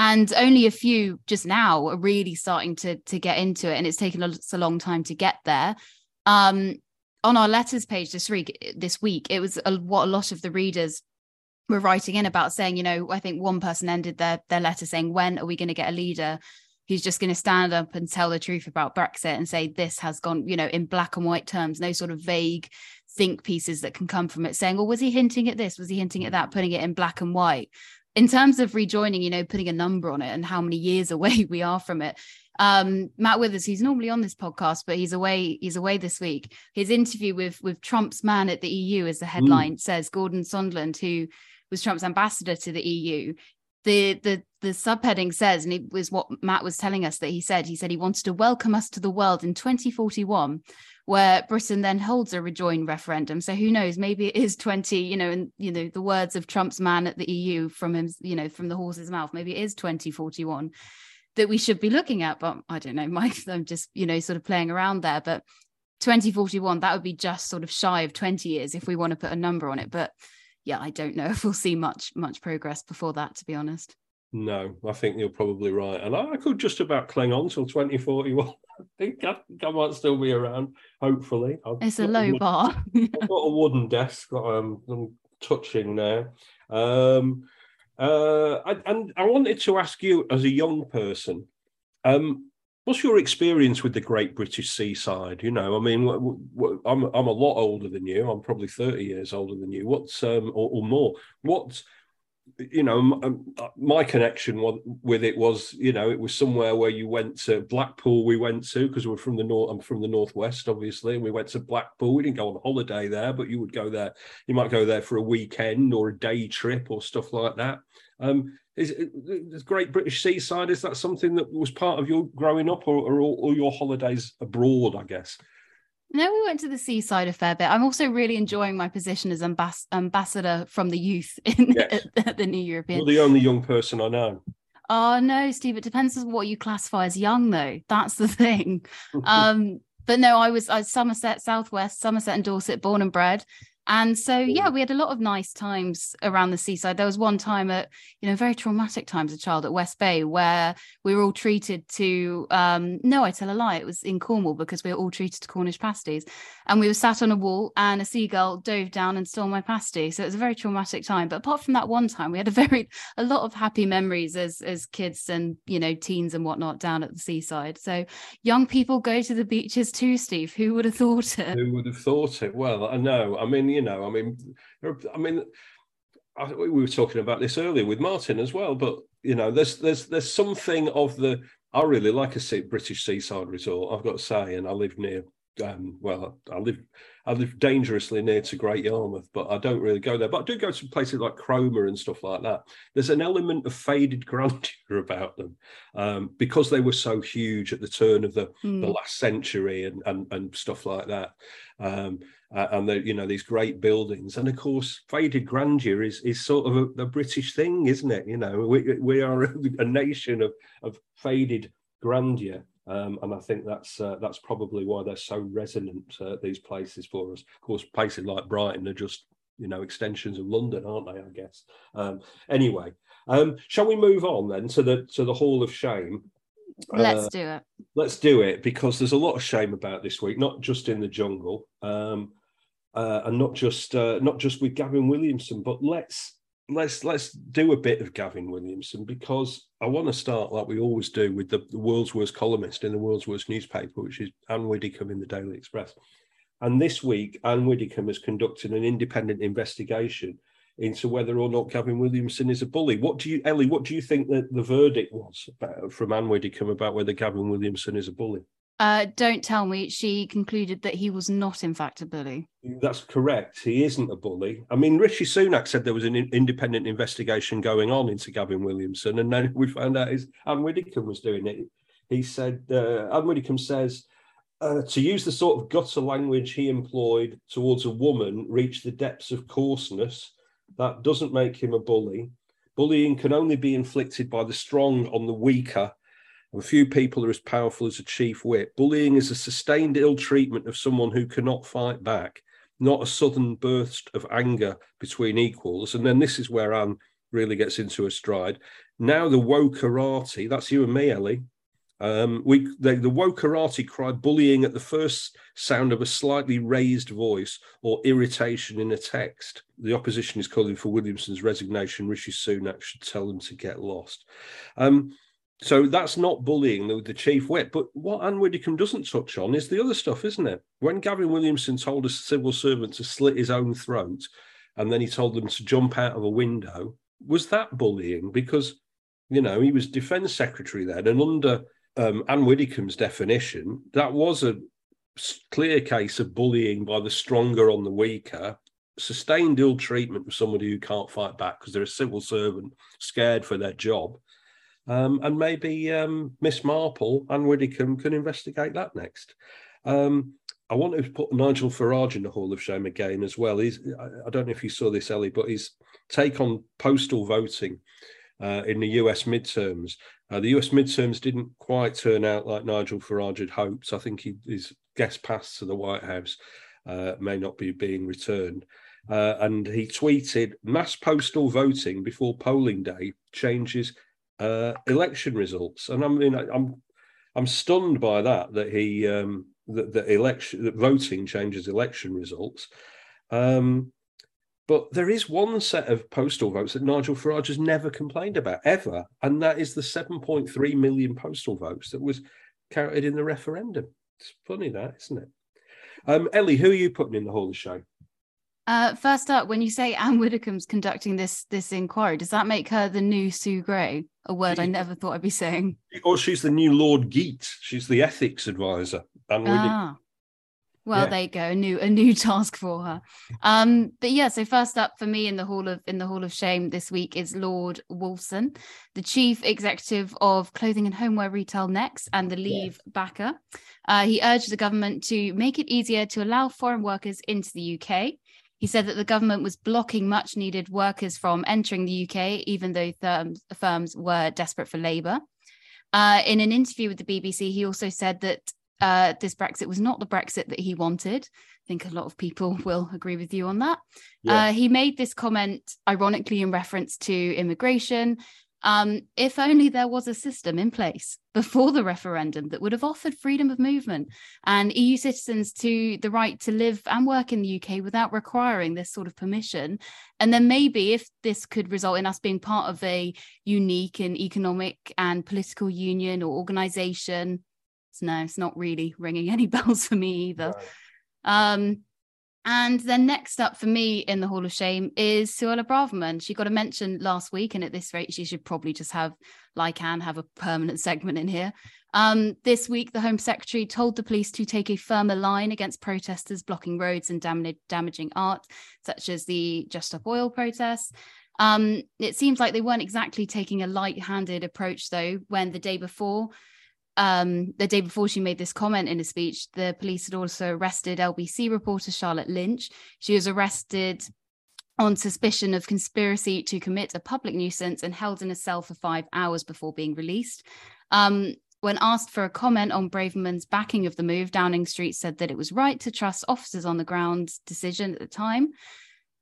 And only a few just now are really starting to to get into it, and it's taken us a long time to get there. Um, on our letters page this week, this week, it was a, what a lot of the readers were writing in about, saying, you know, I think one person ended their their letter saying, "When are we going to get a leader?" who's just going to stand up and tell the truth about Brexit and say this has gone, you know, in black and white terms, no sort of vague think pieces that can come from it saying, well, was he hinting at this? Was he hinting at that? Putting it in black and white. In terms of rejoining, you know, putting a number on it and how many years away we are from it. Um, Matt Withers, who's normally on this podcast, but he's away, he's away this week. His interview with with Trump's man at the EU, as the headline mm. says, Gordon Sondland, who was Trump's ambassador to the EU, the the the subheading says, and it was what Matt was telling us that he said. He said he wanted to welcome us to the world in 2041, where Britain then holds a rejoin referendum. So who knows? Maybe it is 20. You know, and you know the words of Trump's man at the EU from him. You know, from the horse's mouth. Maybe it is 2041 that we should be looking at. But I don't know. Mike, I'm just you know sort of playing around there. But 2041, that would be just sort of shy of 20 years if we want to put a number on it. But yeah, I don't know if we'll see much much progress before that, to be honest. No, I think you're probably right, and I could just about cling on till 2041. I think I, I might still be around. Hopefully, I've it's a low a, bar. I've got a wooden desk that I'm, I'm touching now. Um, uh, and I wanted to ask you, as a young person, um, What's your experience with the Great British Seaside? You know, I mean, what, what, I'm I'm a lot older than you. I'm probably thirty years older than you. What's um or, or more? What you know, um, my connection with it was, you know, it was somewhere where you went to Blackpool. We went to because we're from the north. I'm from the northwest, obviously, and we went to Blackpool. We didn't go on holiday there, but you would go there. You might go there for a weekend or a day trip or stuff like that. Um, is the Great British Seaside? Is that something that was part of your growing up, or, or all your holidays abroad? I guess. No, we went to the seaside a fair bit. I'm also really enjoying my position as ambas- ambassador from the youth in yes. at, the New European. You're the only young person I know. Oh no, Steve! It depends on what you classify as young, though. That's the thing. um, but no, I was I was Somerset, Southwest, Somerset and Dorset, born and bred. And so, yeah, we had a lot of nice times around the seaside. There was one time at, you know, very traumatic times as a child at West Bay where we were all treated to, um, no, I tell a lie, it was in Cornwall because we were all treated to Cornish pasties. And we were sat on a wall and a seagull dove down and stole my pasty. So it was a very traumatic time. But apart from that one time, we had a very, a lot of happy memories as, as kids and, you know, teens and whatnot down at the seaside. So young people go to the beaches too, Steve. Who would have thought it? Who would have thought it? Well, I know. I mean, you know, I mean, I mean, I, we were talking about this earlier with Martin as well, but you know, there's there's there's something of the. I really like a British seaside resort. I've got to say, and I live near. Um, well, I live I live dangerously near to Great Yarmouth, but I don't really go there. But I do go to places like Cromer and stuff like that. There's an element of faded grandeur about them um, because they were so huge at the turn of the, mm. the hmm. last century and, and, and stuff like that. Um, and the, you know these great buildings, and of course, faded grandeur is is sort of a, a British thing, isn't it? You know, we we are a, a nation of of faded grandeur Um, and I think that's uh, that's probably why they're so resonant uh, these places for us. Of course, places like Brighton are just you know extensions of London, aren't they? I guess. Um, anyway, um, shall we move on then to the to the Hall of Shame? Let's Uh, do it. let's do it because there's a lot of shame about this week, not just in the jungle, um, uh, and not just uh, not just with Gavin Williamson, but let's let's let's do a bit of Gavin Williamson because I want to start like we always do with the, the world's worst columnist in the world's worst newspaper, which is Anne Widdicombe in the Daily Express. And this week, Anne Widdicombe has conducted an independent investigation into whether or not Gavin Williamson is a bully. What do you, Ellie? What do you think that the verdict was about, from Anne Widdicombe about whether Gavin Williamson is a bully? Uh, don't tell me she concluded that he was not, in fact, a bully. That's correct. He isn't a bully. I mean, Rishi Sunak said there was an in- independent investigation going on into Gavin Williamson, and then we found out his Ann Widdecombe was doing it. He said, uh, Ann Widdecombe says, uh, to use the sort of gutter language he employed towards a woman reached the depths of coarseness. That doesn't make him a bully. Bullying can only be inflicted by the strong on the weaker. And few people are as powerful as a chief whip. Bullying is a sustained ill treatment of someone who cannot fight back, not a sudden burst of anger between equals. And then this is where Ann really gets into a stride. Now the wokerati, that's you and me, Ellie. Um, we the, the wokerati cry bullying at the first sound of a slightly raised voice or irritation in a text. The opposition is calling for Williamson's resignation. Rishi Sunak should tell them to get lost. Um, so that's not bullying the, the chief whip. But what Ann Widdecombe doesn't touch on is the other stuff, isn't it? When Gavin Williamson told a civil servant to slit his own throat, and then he told them to jump out of a window, was that bullying? Because you know he was defence secretary then, and under um, Ann Widdecombe's definition, that was a clear case of bullying by the stronger on the weaker, sustained ill treatment of somebody who can't fight back because they're a civil servant scared for their job. Um, and maybe um, Miss Marple and Widdecombe can investigate that next. Um, I want to put Nigel Farage in the Hall of Shame again as well. He's, I- don't know if you saw this, Ellie, but his take on postal voting uh, in the US midterms. Uh, the US midterms didn't quite turn out like Nigel Farage had hoped. I think he, his guest pass to the White House uh, may not be being returned. Uh, and he tweeted mass postal voting before polling day changes uh, election results. And I mean, I, I'm I'm stunned by that that he um, that, that election that voting changes election results. Um, but there is one set of postal votes that Nigel Farage has never complained about ever, and that is the 7.3 million postal votes that was counted in the referendum. It's funny that, isn't it? Um, Ellie, who are you putting in the Hall of Shame? Uh, first up, when you say Ann Widdecombe's conducting this this inquiry, does that make her the new Sue Gray? A word I never thought I'd be saying. Or she's the new Lord Geidt. She's the ethics advisor. Widdecombe. Ah. Well, Yeah. there you go, a new a new task for her. Um, but yeah, so first up for me in the Hall of in the Hall of Shame this week is Lord Wolfson, the chief executive of clothing and homeware retail Next and the Leave backer. Uh, he urged the government to make it easier to allow foreign workers into the UK. He said that the government was blocking much needed workers from entering the UK, even though firms, firms were desperate for labour. Uh, in an interview with the BBC, he also said that uh, this Brexit was not the Brexit that he wanted. I think a lot of people will agree with you on that. Yeah. Uh, he made this comment ironically in reference to immigration. Um, if only there was a system in place before the referendum that would have offered freedom of movement and EU citizens to the right to live and work in the UK without requiring this sort of permission. And then maybe if this could result in us being part of a unique and economic and political union or organization, no, it's not really ringing any bells for me either. Um, and then next up for me in the Hall of Shame is Suella Braverman. She got a mention last week, and at this rate, she should probably just have, like Ann, have a permanent segment in here. Um, this week, the Home Secretary told the police to take a firmer line against protesters blocking roads and dam- damaging art, such as the Just Stop Oil protests. Um, it seems like they weren't exactly taking a light-handed approach, though, when the day before um, the day before she made this comment in a speech, the police had also arrested LBC reporter Charlotte Lynch. She was arrested on suspicion of conspiracy to commit a public nuisance and held in a cell for five hours before being released. Um, When asked for a comment on Braverman's backing of the move, Downing Street said that it was right to trust officers on the ground's decision at the time.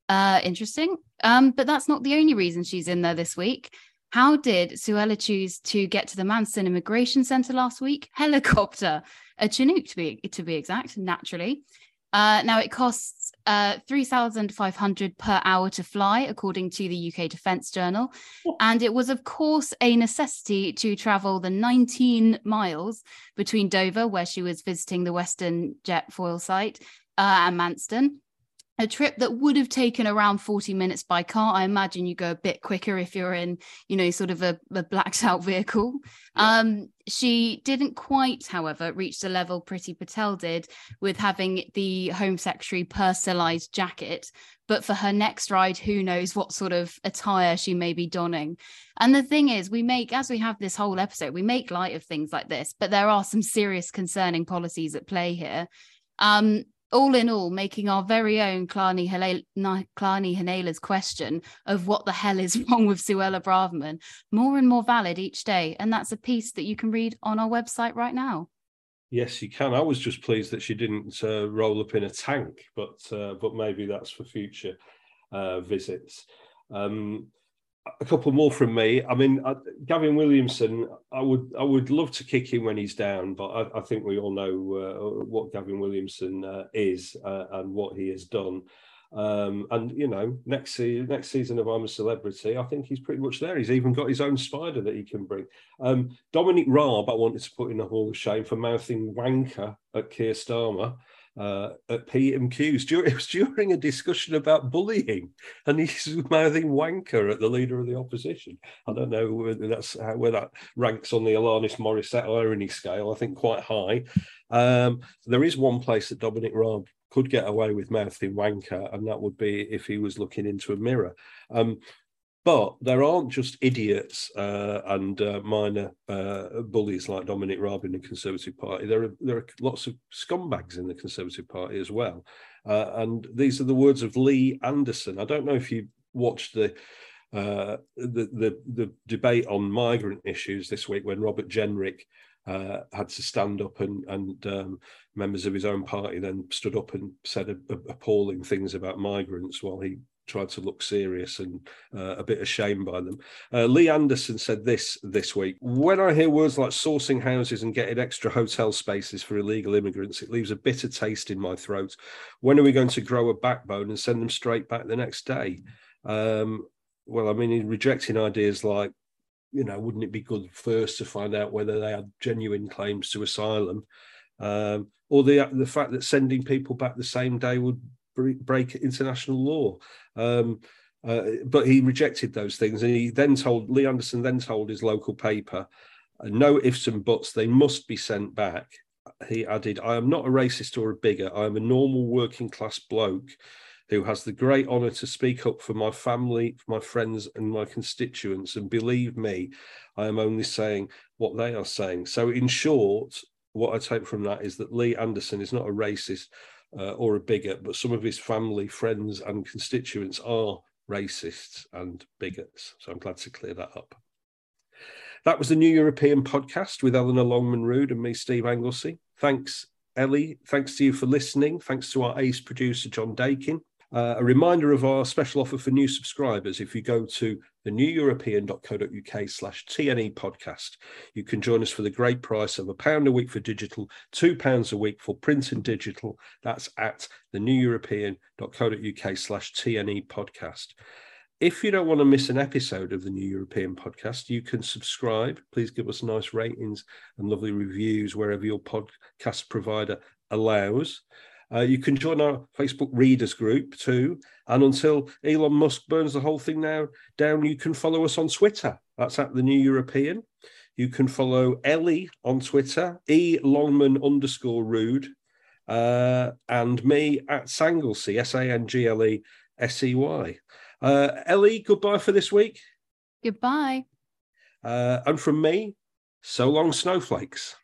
Uh, interesting. Um, but that's not the only reason she's in there this week. How did Suella choose to get to the Manston Immigration Centre last week? Helicopter, a Chinook to be to be exact, naturally. Uh, now it costs uh, 3,500 per hour to fly, according to the UK Defence Journal. And it was, of course, a necessity to travel the 19 miles between Dover, where she was visiting the Western Jetfoil site, uh, and Manston a trip that would have taken around 40 minutes by car. I imagine you go a bit quicker if you're in you know sort of a, a blacked out vehicle. Yeah. um she didn't quite however reach the level Priti Patel did with having the home secretary personalized jacket. But for her next ride who knows what sort of attire she may be donning. And the thing is we make as we have this whole episode we make light of things like this but there are some serious concerning policies at play here. Um, all in all, making our very own Clarny, Hinela's question of what the hell is wrong with Suella Braverman more and more valid each day. And that's a piece that you can read on our website right now. Yes, you can. I was just pleased that she didn't uh, roll up in a tank, but uh, but maybe that's for future uh, visits. Um, a couple more from me. I mean, uh, Gavin Williamson. I would I would love to kick him when he's down, but I, I think we all know uh, what Gavin Williamson uh, is uh, and what he has done. Um, and you know, next season, next season of I'm a Celebrity, I think he's pretty much there. He's even got his own spider that he can bring. Um, Dominic Raab, I wanted to put in the Hall of Shame for mouthing wanker at Keir Starmer uh, at PMQs. It was during a discussion about bullying, and he's mouthing wanker at the leader of the opposition. I don't know whether that's how, where that ranks on the Alanis Morissette irony scale. I think quite high. Um, there is one place that Dominic Raab could get away with mouthing wanker, and that would be if he was looking into a mirror. Um, but there aren't just idiots uh, and uh, minor uh, bullies like Dominic Raab in the Conservative Party. There are there are lots of scumbags in the Conservative Party as well. Uh, and these are the words of Lee Anderson. I don't know if you watched the uh, the, the, the debate on migrant issues this week when Robert Jenrick uh, had to stand up and and um, members of his own party then stood up and said a, a, appalling things about migrants while he tried to look serious and uh, a bit ashamed by them. Uh, Lee Anderson said this this week When I hear words like sourcing houses and getting extra hotel spaces for illegal immigrants, it leaves a bitter taste in my throat. When are we going to grow a backbone and send them straight back the next day? Um, well, I mean, rejecting ideas like, you know, wouldn't it be good first to find out whether they had genuine claims to asylum? Um, or the the fact that sending people back the same day would break international law. Um, uh, but he rejected those things, and he then told Lee Anderson then told his local paper, uh, "No ifs and buts. They must be sent back." He added, "I am not a racist or a bigot. I am a normal working class bloke." Who has the great honour to speak up for my family, for my friends, and my constituents. And believe me, I am only saying what they are saying. So, in short, what I take from that is that Lee Anderson is not a racist uh, or a bigot, but some of his family, friends, and constituents are racists and bigots. So I'm glad to clear that up. That was the New European podcast with Eleanor Longman Rood and me, Steve Anglesey. Thanks, Ellie. Thanks to you for listening. Thanks to our ace producer, John Dakin. Uh, a reminder of our special offer for new subscribers. If you go to theneweuropean.co.uk slash TNE podcast, you can join us for the great price of a pound a week for digital, two pounds a week for print and digital. That's at theneweuropean.co.uk slash TNE podcast. If you don't want to miss an episode of the New European podcast, you can subscribe. Please give us nice ratings and lovely reviews wherever your podcast provider allows. Uh, you can join our Facebook readers group too. And until Elon Musk burns the whole thing now down, you can follow us on Twitter. That's at the New European. You can follow Ellie on Twitter, E Longman underscore rude, uh, and me at Sanglesey, S A N G L E S E Y. Uh, Ellie, goodbye for this week. Goodbye. Uh, and from me, so long, snowflakes.